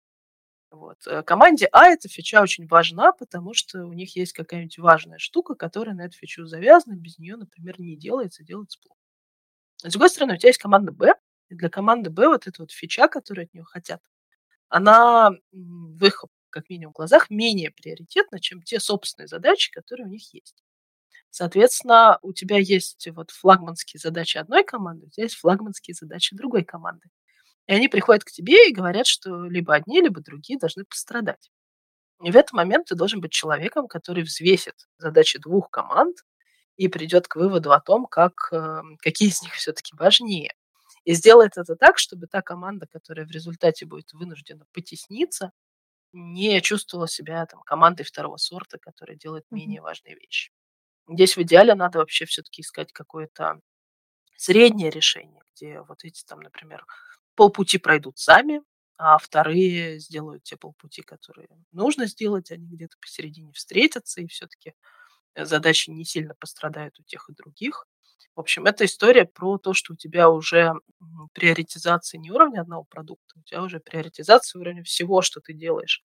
Вот. Э, команде А эта фича очень важна, потому что у них есть какая-нибудь важная штука, которая на эту фичу завязана, без нее, например, не делается, делается плохо. С другой стороны, у тебя есть команда Б, и для команды Б вот эта вот фича, которую от нее хотят, она в их, как минимум, глазах менее приоритетна, чем те собственные задачи, которые у них есть. Соответственно, у тебя есть вот флагманские задачи одной команды, у тебя есть флагманские задачи другой команды. И они приходят к тебе и говорят, что либо одни, либо другие должны пострадать. И в этот момент ты должен быть человеком, который взвесит задачи двух команд и придет к выводу о том, как, эм, какие из них все-таки важнее. И сделает это так, чтобы та команда, которая в результате будет вынуждена потесниться, не чувствовала себя там, командой второго сорта, которая делает менее важные вещи. Здесь в идеале надо вообще все-таки искать какое-то среднее решение, где вот эти там, например, полпути пройдут сами, а вторые сделают те полпути, которые нужно сделать, они где-то посередине встретятся, и все-таки э, задачи не сильно пострадают у тех и других. В общем, это история про то, что у тебя уже приоритизация не уровня одного продукта, у тебя уже приоритизация уровня всего, что ты делаешь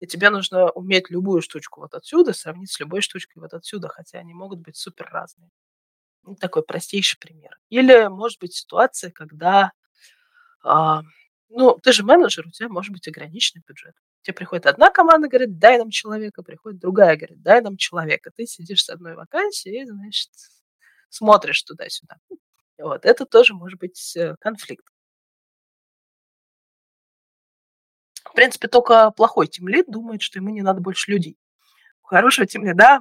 и тебе нужно уметь любую штучку вот отсюда сравнить с любой штучкой вот отсюда, хотя они могут быть супер разные. Ну, такой простейший пример. Или может быть ситуация, когда, а, ну, ты же менеджер, у тебя может быть ограниченный бюджет. Тебе приходит одна команда, говорит, дай нам человека, приходит другая, говорит, дай нам человека. Ты сидишь с одной вакансией и, значит, смотришь туда-сюда. Вот, это тоже может быть э, конфликт. В принципе, только плохой тимлид думает, что ему не надо больше людей. У хорошего тимлида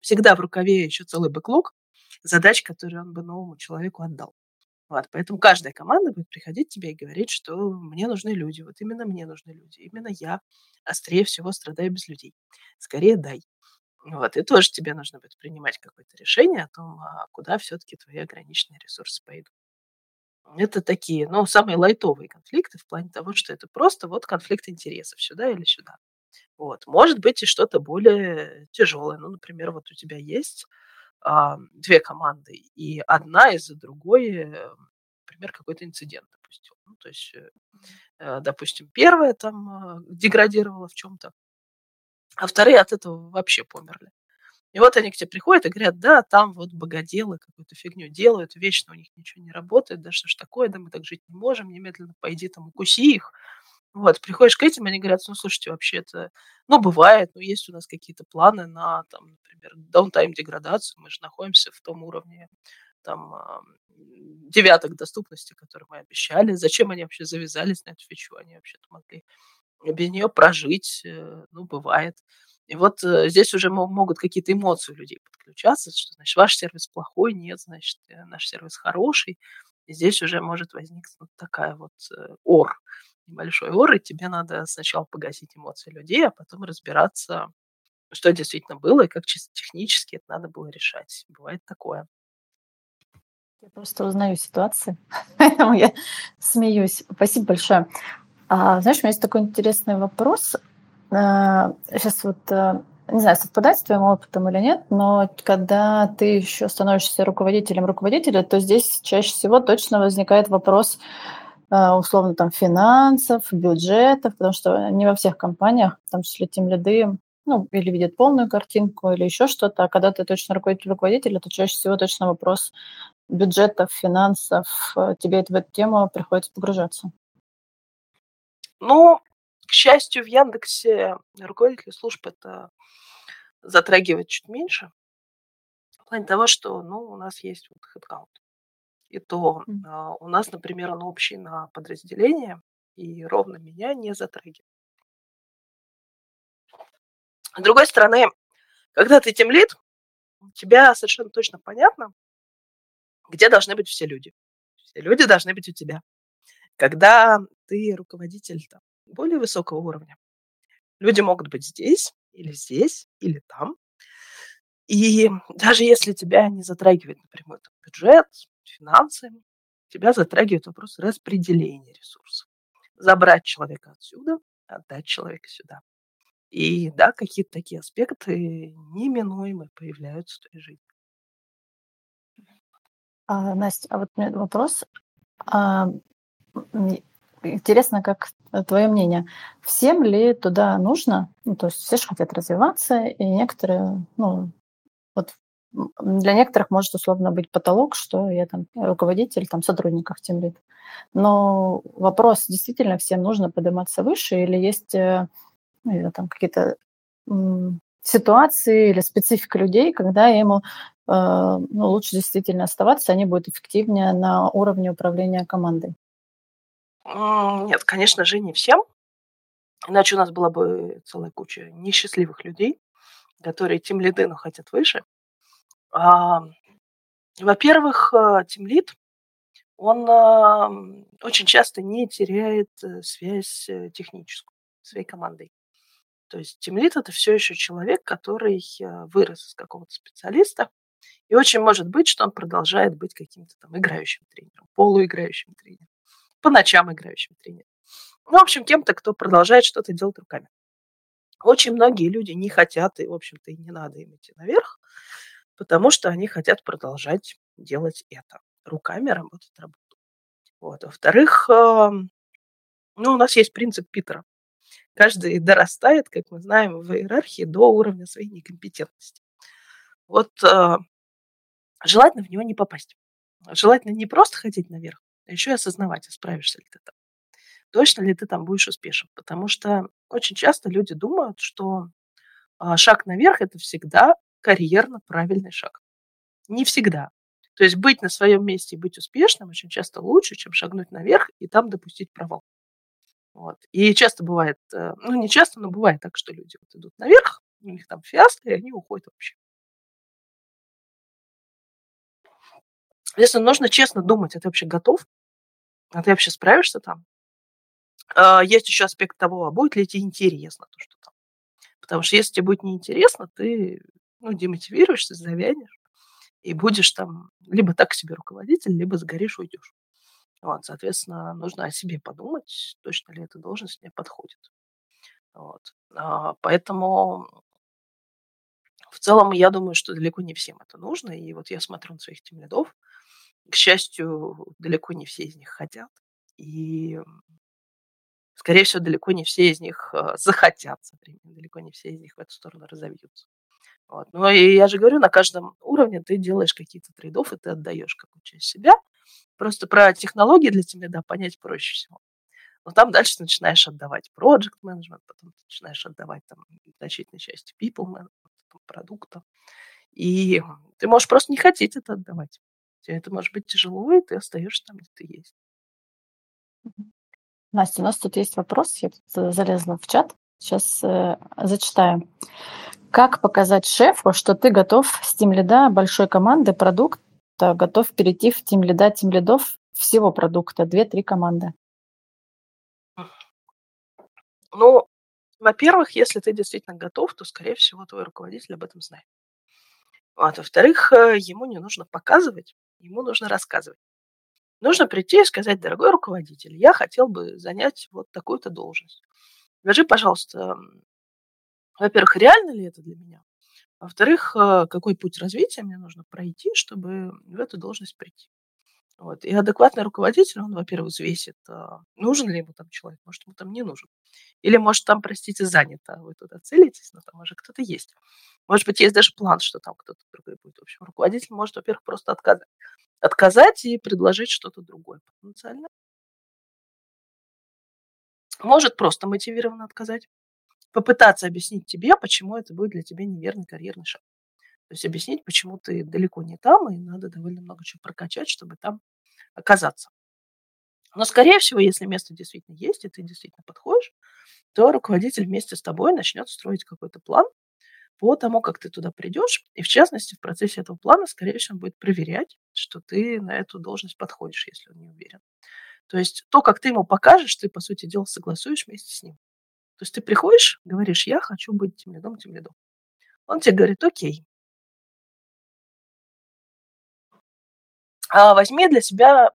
всегда в рукаве еще целый бэклог задач, которые он бы новому человеку отдал. Вот, поэтому каждая команда будет приходить к тебе и говорить, что мне нужны люди, вот именно мне нужны люди, именно я острее всего страдаю без людей. Скорее дай. Вот, и тоже тебе нужно будет принимать какое-то решение о том, а куда все-таки твои ограниченные ресурсы пойдут. Это такие, ну, самые лайтовые конфликты в плане того, что это просто вот конфликт интересов сюда или сюда. Вот. Может быть и что-то более тяжелое. Ну, например, вот у тебя есть а, две команды, и одна из-за другой, э, например, какой-то инцидент допустил. Ну, то есть, э, э допустим, первая там э, деградировала в чем-то, а вторые от этого вообще померли. И вот они к тебе приходят и говорят, да, там вот богоделы какую-то фигню делают, вечно у них ничего не работает, да что ж такое, да мы так жить не можем, немедленно пойди там укуси их. Вот, приходишь к этим, они говорят, ну, слушайте, вообще это, ну, бывает, ну, есть у нас какие-то планы на, там, например, даунтайм деградацию, мы же находимся в том уровне, там, девяток доступности, которые мы обещали. Зачем они вообще завязались на эту фичу? Они вообще-то могли без нее прожить, э, ну, бывает. И вот э, здесь уже могут какие-то эмоции у людей подключаться, что, значит, ваш сервис плохой, нет, значит, э, наш сервис хороший. И здесь уже может возникнуть такая вот ор, небольшой ор, и тебе надо сначала погасить эмоции людей, а потом разбираться, что действительно было и как чисто технически это надо было решать. Бывает такое. Я просто узнаю ситуации, (laughs) поэтому я смеюсь. Спасибо большое. А, знаешь, у меня есть такой интересный вопрос сейчас э, вот э, не знаю, совпадает с твоим опытом или нет, но когда ты еще становишься руководителем руководителя, то здесь чаще всего точно возникает вопрос э, условно там финансов, бюджетов, потому что не во всех компаниях, в том числе тем ряды, ну, или видят полную картинку, или еще что-то, а когда ты точно руководитель руководителя, то чаще всего точно вопрос бюджетов, финансов, тебе это в эту тему приходится погружаться. Ну, к счастью, в Яндексе руководители служб это затрагивает чуть меньше. В плане того, что ну, у нас есть вот headcount. И то mm. а, у нас, например, он общий на подразделение, и ровно меня не затрагивает. С другой стороны, когда ты тем лид, у тебя совершенно точно понятно, где должны быть все люди. Все люди должны быть у тебя. Когда ты руководитель там, более высокого уровня, люди могут быть здесь, или здесь, или там. И даже если тебя не затрагивает напрямую там, бюджет, финансы, тебя затрагивает вопрос распределения ресурсов. Забрать человека отсюда, отдать человека сюда. И да, какие-то такие аспекты неминуемо появляются в твоей жизни. А, Настя, а вот у меня вопрос. А, интересно, как твое мнение. Всем ли туда нужно? Ну, то есть все же хотят развиваться, и некоторые, ну, вот для некоторых может условно быть потолок, что я там руководитель, там сотрудников тем лид. Но вопрос, действительно всем нужно подниматься выше или есть э, ну, там какие-то ситуации или специфика людей, когда ему э, ну, лучше действительно оставаться, они будут эффективнее на уровне управления командой. Нет, конечно же, не всем. Иначе у нас была бы целая куча несчастливых людей, которые тем лиды, но хотят выше. Во-первых, тимлид, он а, очень часто не теряет э, связь э, техническую своей командой. То есть тимлид это все еще человек, который вырос из какого-то специалиста, и очень может быть, что он продолжает быть каким-то там играющим тренером, полуиграющим тренером, по ночам играющим тренером. Ну, в общем, кем-то, кто продолжает что-то делать руками. Очень многие люди не хотят, и, в общем-то, и не надо им идти наверх, потому что они хотят продолжать делать это. Руками работать работу. Вот. Во-вторых, ну, у нас есть принцип Питера. Каждый дорастает, как мы знаем, в иерархии до уровня своей некомпетентности. Вот э, желательно в него не попасть. Желательно не просто хотеть наверх, а еще и осознавать, а справишься ли ты там. Точно ли ты там будешь успешен. Потому что очень часто люди думают, что э, шаг наверх – это всегда карьерно правильный шаг. Не всегда. То есть быть на своем месте и быть успешным очень часто лучше, чем шагнуть наверх и там допустить провал. Вот. И часто бывает, э, ну не часто, но бывает так, что люди вот идут наверх, у них там фиаско, и они уходят вообще. Если нужно честно думать, а ты вообще готов? А ты вообще справишься там? А, есть еще аспект того, а будет ли тебе интересно то, что там. Потому что если тебе будет неинтересно, ты ну, демотивируешься, завянешь, и будешь там либо так себе руководитель, либо сгоришь, уйдешь. Вот, соответственно, нужно о себе подумать, точно ли эта должность мне подходит. Вот. А, поэтому в целом я думаю, что далеко не всем это нужно. И вот я смотрю на своих тимлидов. К счастью, далеко не все из них хотят. И, скорее всего, далеко не все из них а, (laughs) захотят далеко не все из них в эту сторону разовьются. Вот. Ну и я же говорю, на каждом уровне ты делаешь какие-то трейдов, и ты отдаешь какую-то часть себя. Просто про технологии для тебя, да, понять проще всего. Но там дальше ты начинаешь отдавать project management, потом ты начинаешь отдавать там значительной части people management, продукта. И ты можешь просто не хотеть это отдавать. Тебе это может быть тяжело, и ты остаешься там, где ты есть. Настя, у нас тут есть вопрос. Я тут залезла в чат. Сейчас э, зачитаю. Как показать шефу, что ты готов с тем лида большой команды продукта, готов перейти в тем лида, тем лидов всего продукта, две-три команды? Ну, во-первых, если ты действительно готов, то, скорее всего, твой руководитель об этом знает. Вот. Во-вторых, э, ему не нужно показывать, ему нужно рассказывать. Нужно прийти и сказать, дорогой руководитель, я хотел бы занять вот такую-то должность. Скажи, пожалуйста, во-первых, реально ли это для меня? Во-вторых, э, какой путь развития мне нужно пройти, чтобы в эту должность прийти? Вот. И адекватный руководитель, он, во-первых, взвесит, а, нужен ли ему там человек, может, ему там не нужен. Или, может, там, простите, занято, вы туда целитесь, но там уже кто-то есть. Может быть, есть даже план, что там кто-то другой будет. В общем, руководитель может, во-первых, просто отказать. Отказать и предложить что-то другое потенциально. Может просто мотивированно отказать попытаться объяснить тебе, почему это будет для тебя неверный карьерный шаг. То есть объяснить, почему ты далеко не там, и надо довольно много чего прокачать, чтобы там оказаться. Но, скорее всего, если место действительно есть, и ты действительно подходишь, то руководитель вместе с тобой начнет строить какой-то план, по тому, как ты туда придешь. И в частности, в процессе этого плана, скорее всего, он будет проверять, что ты на эту должность подходишь, если он не уверен. То есть то, как ты ему покажешь, ты, по сути дела, согласуешь вместе с ним. То есть ты приходишь, говоришь, я хочу быть тем лидом, тем лидом. Он тебе говорит, окей. А возьми для себя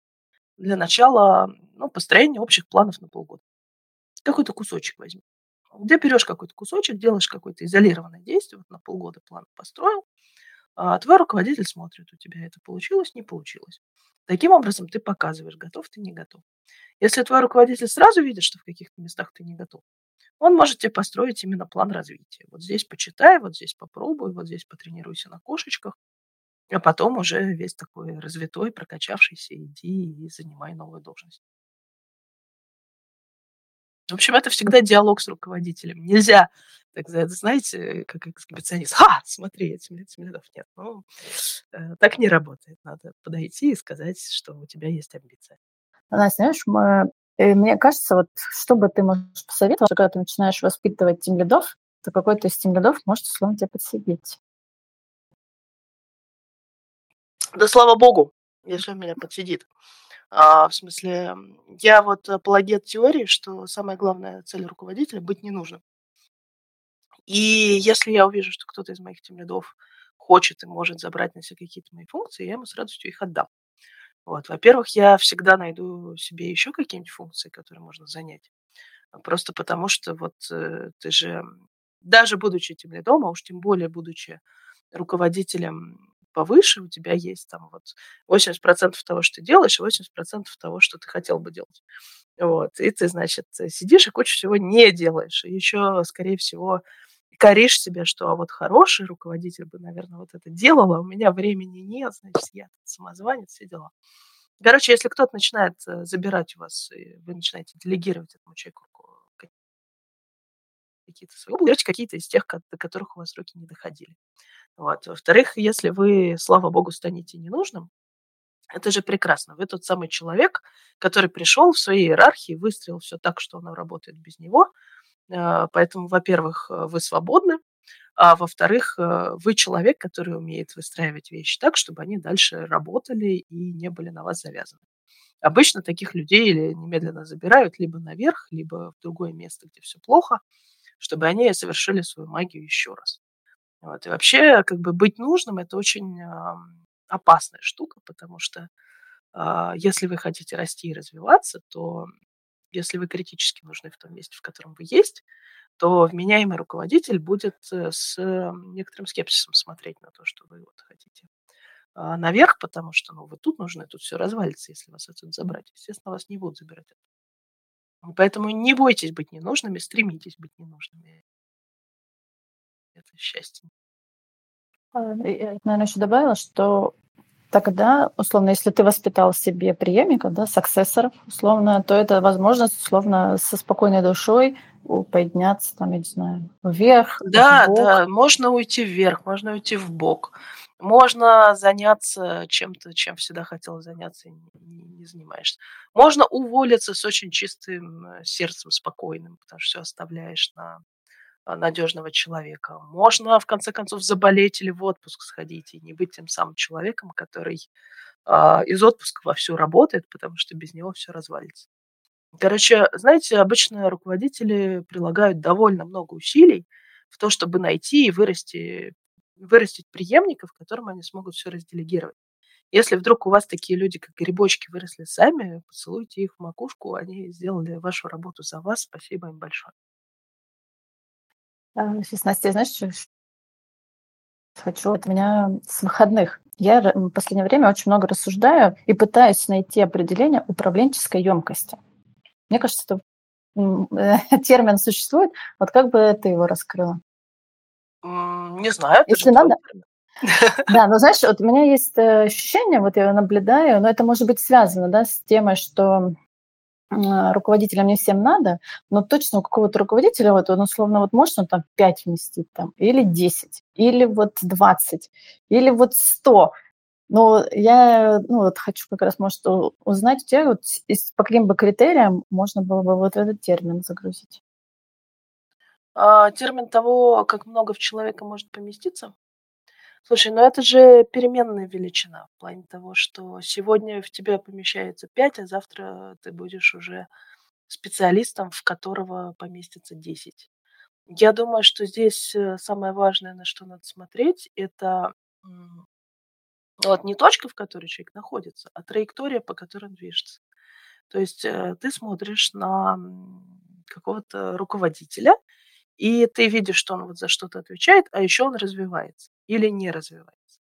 для начала ну, построение общих планов на полгода. Какой-то кусочек возьми. Где берешь какой-то кусочек, делаешь какое-то изолированное действие, вот на полгода план построил, а твой руководитель смотрит, у тебя это получилось, не получилось. Таким образом, ты показываешь, готов ты, не готов. Если твой руководитель сразу видит, что в каких-то местах ты не готов, он может тебе построить именно план развития. Вот здесь почитай, вот здесь попробуй, вот здесь потренируйся на кошечках, а потом уже весь такой развитой, прокачавшийся, иди и занимай новую должность. В общем, это всегда диалог с руководителем. Нельзя, так знаете, как эксгибиционист. Ха, смотри, этим лидов нет. Ну, э, так не работает. Надо подойти и сказать, что у тебя есть амбиция. Настя, знаешь, мы, э, мне кажется, вот что бы ты можешь посоветовать, когда ты начинаешь воспитывать тем лидов, то какой-то из тем лидов может условно тебя подсидеть. Да слава богу, если он меня подсидит. А, в смысле, я вот апологет теории, что самая главная цель руководителя – быть ненужным. И если я увижу, что кто-то из моих тимлидов хочет и может забрать на себя какие-то мои функции, я ему с радостью их отдам. Вот. Во-первых, я всегда найду себе еще какие-нибудь функции, которые можно занять. Просто потому что вот э, ты же, даже будучи тем лидом, а уж тем более будучи руководителем повыше, у тебя есть там вот 80% того, что ты делаешь, и 80% того, что ты хотел бы делать. Вот. И ты, значит, сидишь и кучу всего не делаешь. И еще, скорее всего, коришь себя, что а вот хороший руководитель бы, наверное, вот это делал, а у меня времени нет, значит, я самозванец, все дела. Короче, если кто-то начинает э, забирать у вас, и вы начинаете делегировать этому человеку какие-то свои области, какие-то из тех, до которых у вас руки не доходили. Вот. Во-вторых, если вы, слава богу, станете ненужным, это же прекрасно. Вы тот самый человек, который пришел в своей иерархии, выстроил все так, что оно работает без него. Э, поэтому, во-первых, э, вы свободны, а во-вторых, э, вы человек, который умеет выстраивать вещи так, чтобы они дальше работали и не были на вас завязаны. Обычно таких людей или немедленно забирают либо наверх, либо в другое место, где все плохо, чтобы они совершили свою магию еще раз. Вот. И вообще, как бы быть нужным – это очень э, опасная штука, потому что э, если вы хотите расти и развиваться, то если вы критически нужны в том месте, в котором вы есть, то вменяемый руководитель будет э, с некоторым скепсисом смотреть на то, что вы вот хотите э, наверх, потому что ну, вы тут нужны, тут все развалится, если вас отсюда забрать. Естественно, вас не будут забирать. Поэтому не бойтесь быть ненужными, стремитесь быть ненужными это счастье. А, я, наверное, еще добавила, что тогда, условно, если ты воспитал себе преемников, да, саксессоров, условно, то это возможность, условно, со спокойной душой подняться, там, я не знаю, вверх. Да, да, можно уйти вверх, можно уйти в бок. Можно заняться чем-то, чем всегда хотел заняться и не, занимаешься. Можно уволиться с очень чистым э, сердцем, спокойным, потому что все оставляешь на а, надежного человека. Можно, в конце концов, заболеть или в отпуск сходить и не быть тем самым человеком, который а, из отпуска вовсю работает, потому что без него все развалится. Короче, знаете, обычно руководители прилагают довольно много усилий в то, чтобы найти и вырасти, вырастить преемников, которым они смогут все разделегировать. Если вдруг у вас такие люди, как грибочки, выросли сами, поцелуйте их в макушку, они сделали вашу работу за вас. Спасибо им большое. Сейчас, Настя, знаешь, что хочу от меня с выходных. Я в последнее время очень много рассуждаю и пытаюсь найти определение управленческой емкости. Мне кажется, это (laughs) термин существует. Вот как бы ты его раскрыла? Не знаю. Если надо. (laughs) Да, но знаешь, вот у меня есть э, ощущение, вот я наблюдаю, но это может быть связано да, с темой, что а, руководителям не всем надо, но точно у какого-то руководителя, вот он условно вот может он там 5 вместить там, или 10, или вот 20, или вот 100. Но я ну, вот хочу как раз, может, узнать у тебя, вот, по каким бы критериям можно было бы вот этот термин загрузить. А, термин того, как много в человека может поместиться. Слушай, ну это же переменная величина в плане того, что сегодня в тебя помещается 5, а завтра ты будешь уже специалистом, в которого поместится 10. Я думаю, что здесь э, самое важное, на что надо смотреть, это вот не точка, в которой человек находится, а траектория, по которой он движется. То есть э, ты смотришь на какого-то руководителя, и ты видишь, что он вот за что-то отвечает, а еще он развивается или не развивается.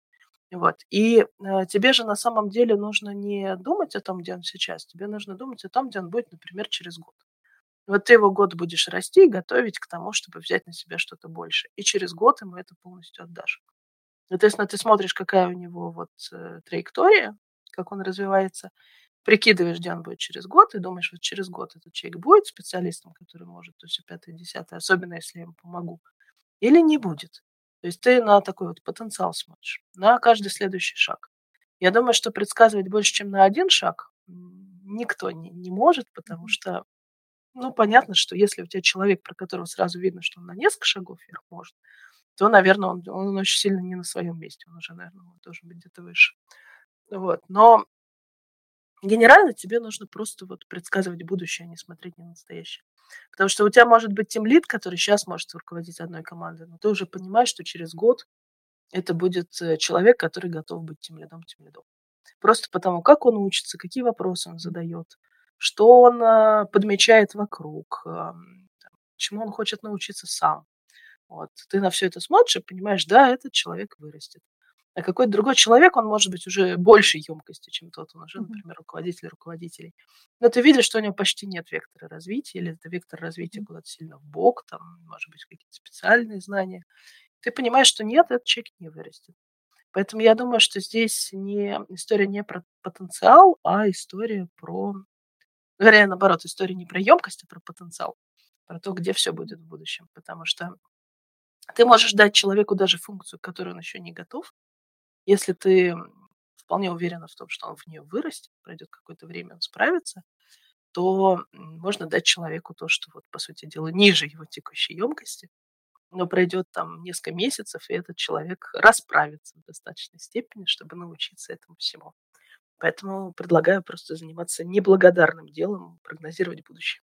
Вот. И э, тебе же на самом деле нужно не думать о том, где он сейчас, тебе нужно думать о том, где он будет, например, через год. Вот ты его год будешь расти и готовить к тому, чтобы взять на себя что-то больше. И через год ему это полностью отдашь. Соответственно, ты смотришь, какая у него вот э, траектория, как он развивается, прикидываешь, где он будет через год, и думаешь, вот через год этот человек будет специалистом, который может то все пятое, десятое, особенно если я ему помогу, или не будет. То есть ты на такой вот потенциал смотришь, на каждый следующий шаг. Я думаю, что предсказывать больше, чем на один шаг, никто не, не может, потому что, ну, понятно, что если у тебя человек, про которого сразу видно, что он на несколько шагов вверх может, то, наверное, он, он очень сильно не на своем месте, он уже, наверное, должен быть где-то выше. Вот. Но Генерально тебе нужно просто вот предсказывать будущее, а не смотреть на настоящее. Потому что у тебя может быть тем лид, который сейчас может руководить одной командой, но ты уже понимаешь, что через год это будет э, человек, который готов быть тем лидом, тем лидом. Просто потому, как он учится, какие вопросы он задает, что он а, подмечает вокруг, чему он хочет научиться сам. Вот. Ты на все это смотришь и понимаешь, да, этот человек вырастет. А какой-то другой человек, он может быть уже большей емкостью, чем тот, он уже, например, руководитель руководителей. Но ты видишь, что у него почти нет вектора развития, или это вектор развития куда-то сильно в бок, там, может быть, какие-то специальные знания. Ты понимаешь, что нет, этот человек не вырастет. Поэтому я думаю, что здесь не, история не про потенциал, а история про... Вернее, наоборот, история не про емкость, а про потенциал. Про то, где все будет в будущем. Потому что ты можешь дать человеку даже функцию, к которой он еще не готов, если ты вполне уверена в том, что он в нее вырастет, пройдет какое-то время, он справится, то можно дать человеку то, что вот, по сути дела, ниже его текущей емкости, но пройдет там несколько месяцев, и этот человек расправится в достаточной степени, чтобы научиться этому всему. Поэтому предлагаю просто заниматься неблагодарным делом, прогнозировать будущее.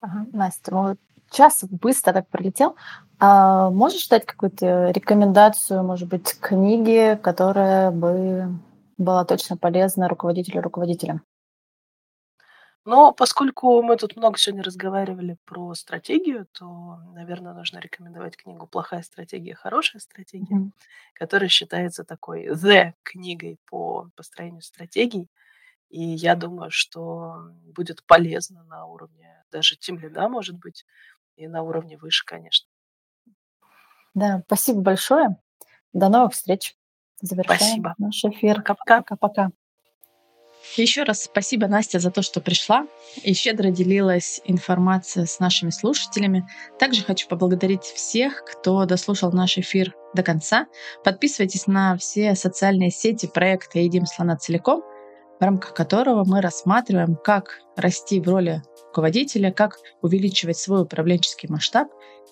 Ага, Настя, вот час быстро так пролетел. А можешь дать какую-то рекомендацию, может быть, книги, которая бы была точно полезна руководителю руководителям? Но поскольку мы тут много сегодня разговаривали про стратегию, то, наверное, нужно рекомендовать книгу «Плохая стратегия, хорошая стратегия», mm-hmm. которая считается такой the книгой по построению стратегий. И я думаю, что будет полезно на уровне даже тем лида, может быть, и на уровне выше, конечно. Да, спасибо большое. До новых встреч. Завершаем спасибо. наш эфир. Пока-пока. Пока-пока. Еще раз спасибо, Настя, за то, что пришла и щедро делилась информацией с нашими слушателями. Также хочу поблагодарить всех, кто дослушал наш эфир до конца. Подписывайтесь на все социальные сети проекта «Едим слона целиком», в рамках которого мы рассматриваем, как расти в роли руководителя, как увеличивать свой управленческий масштаб,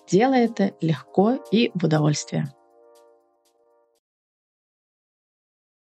делая это легко и в удовольствие.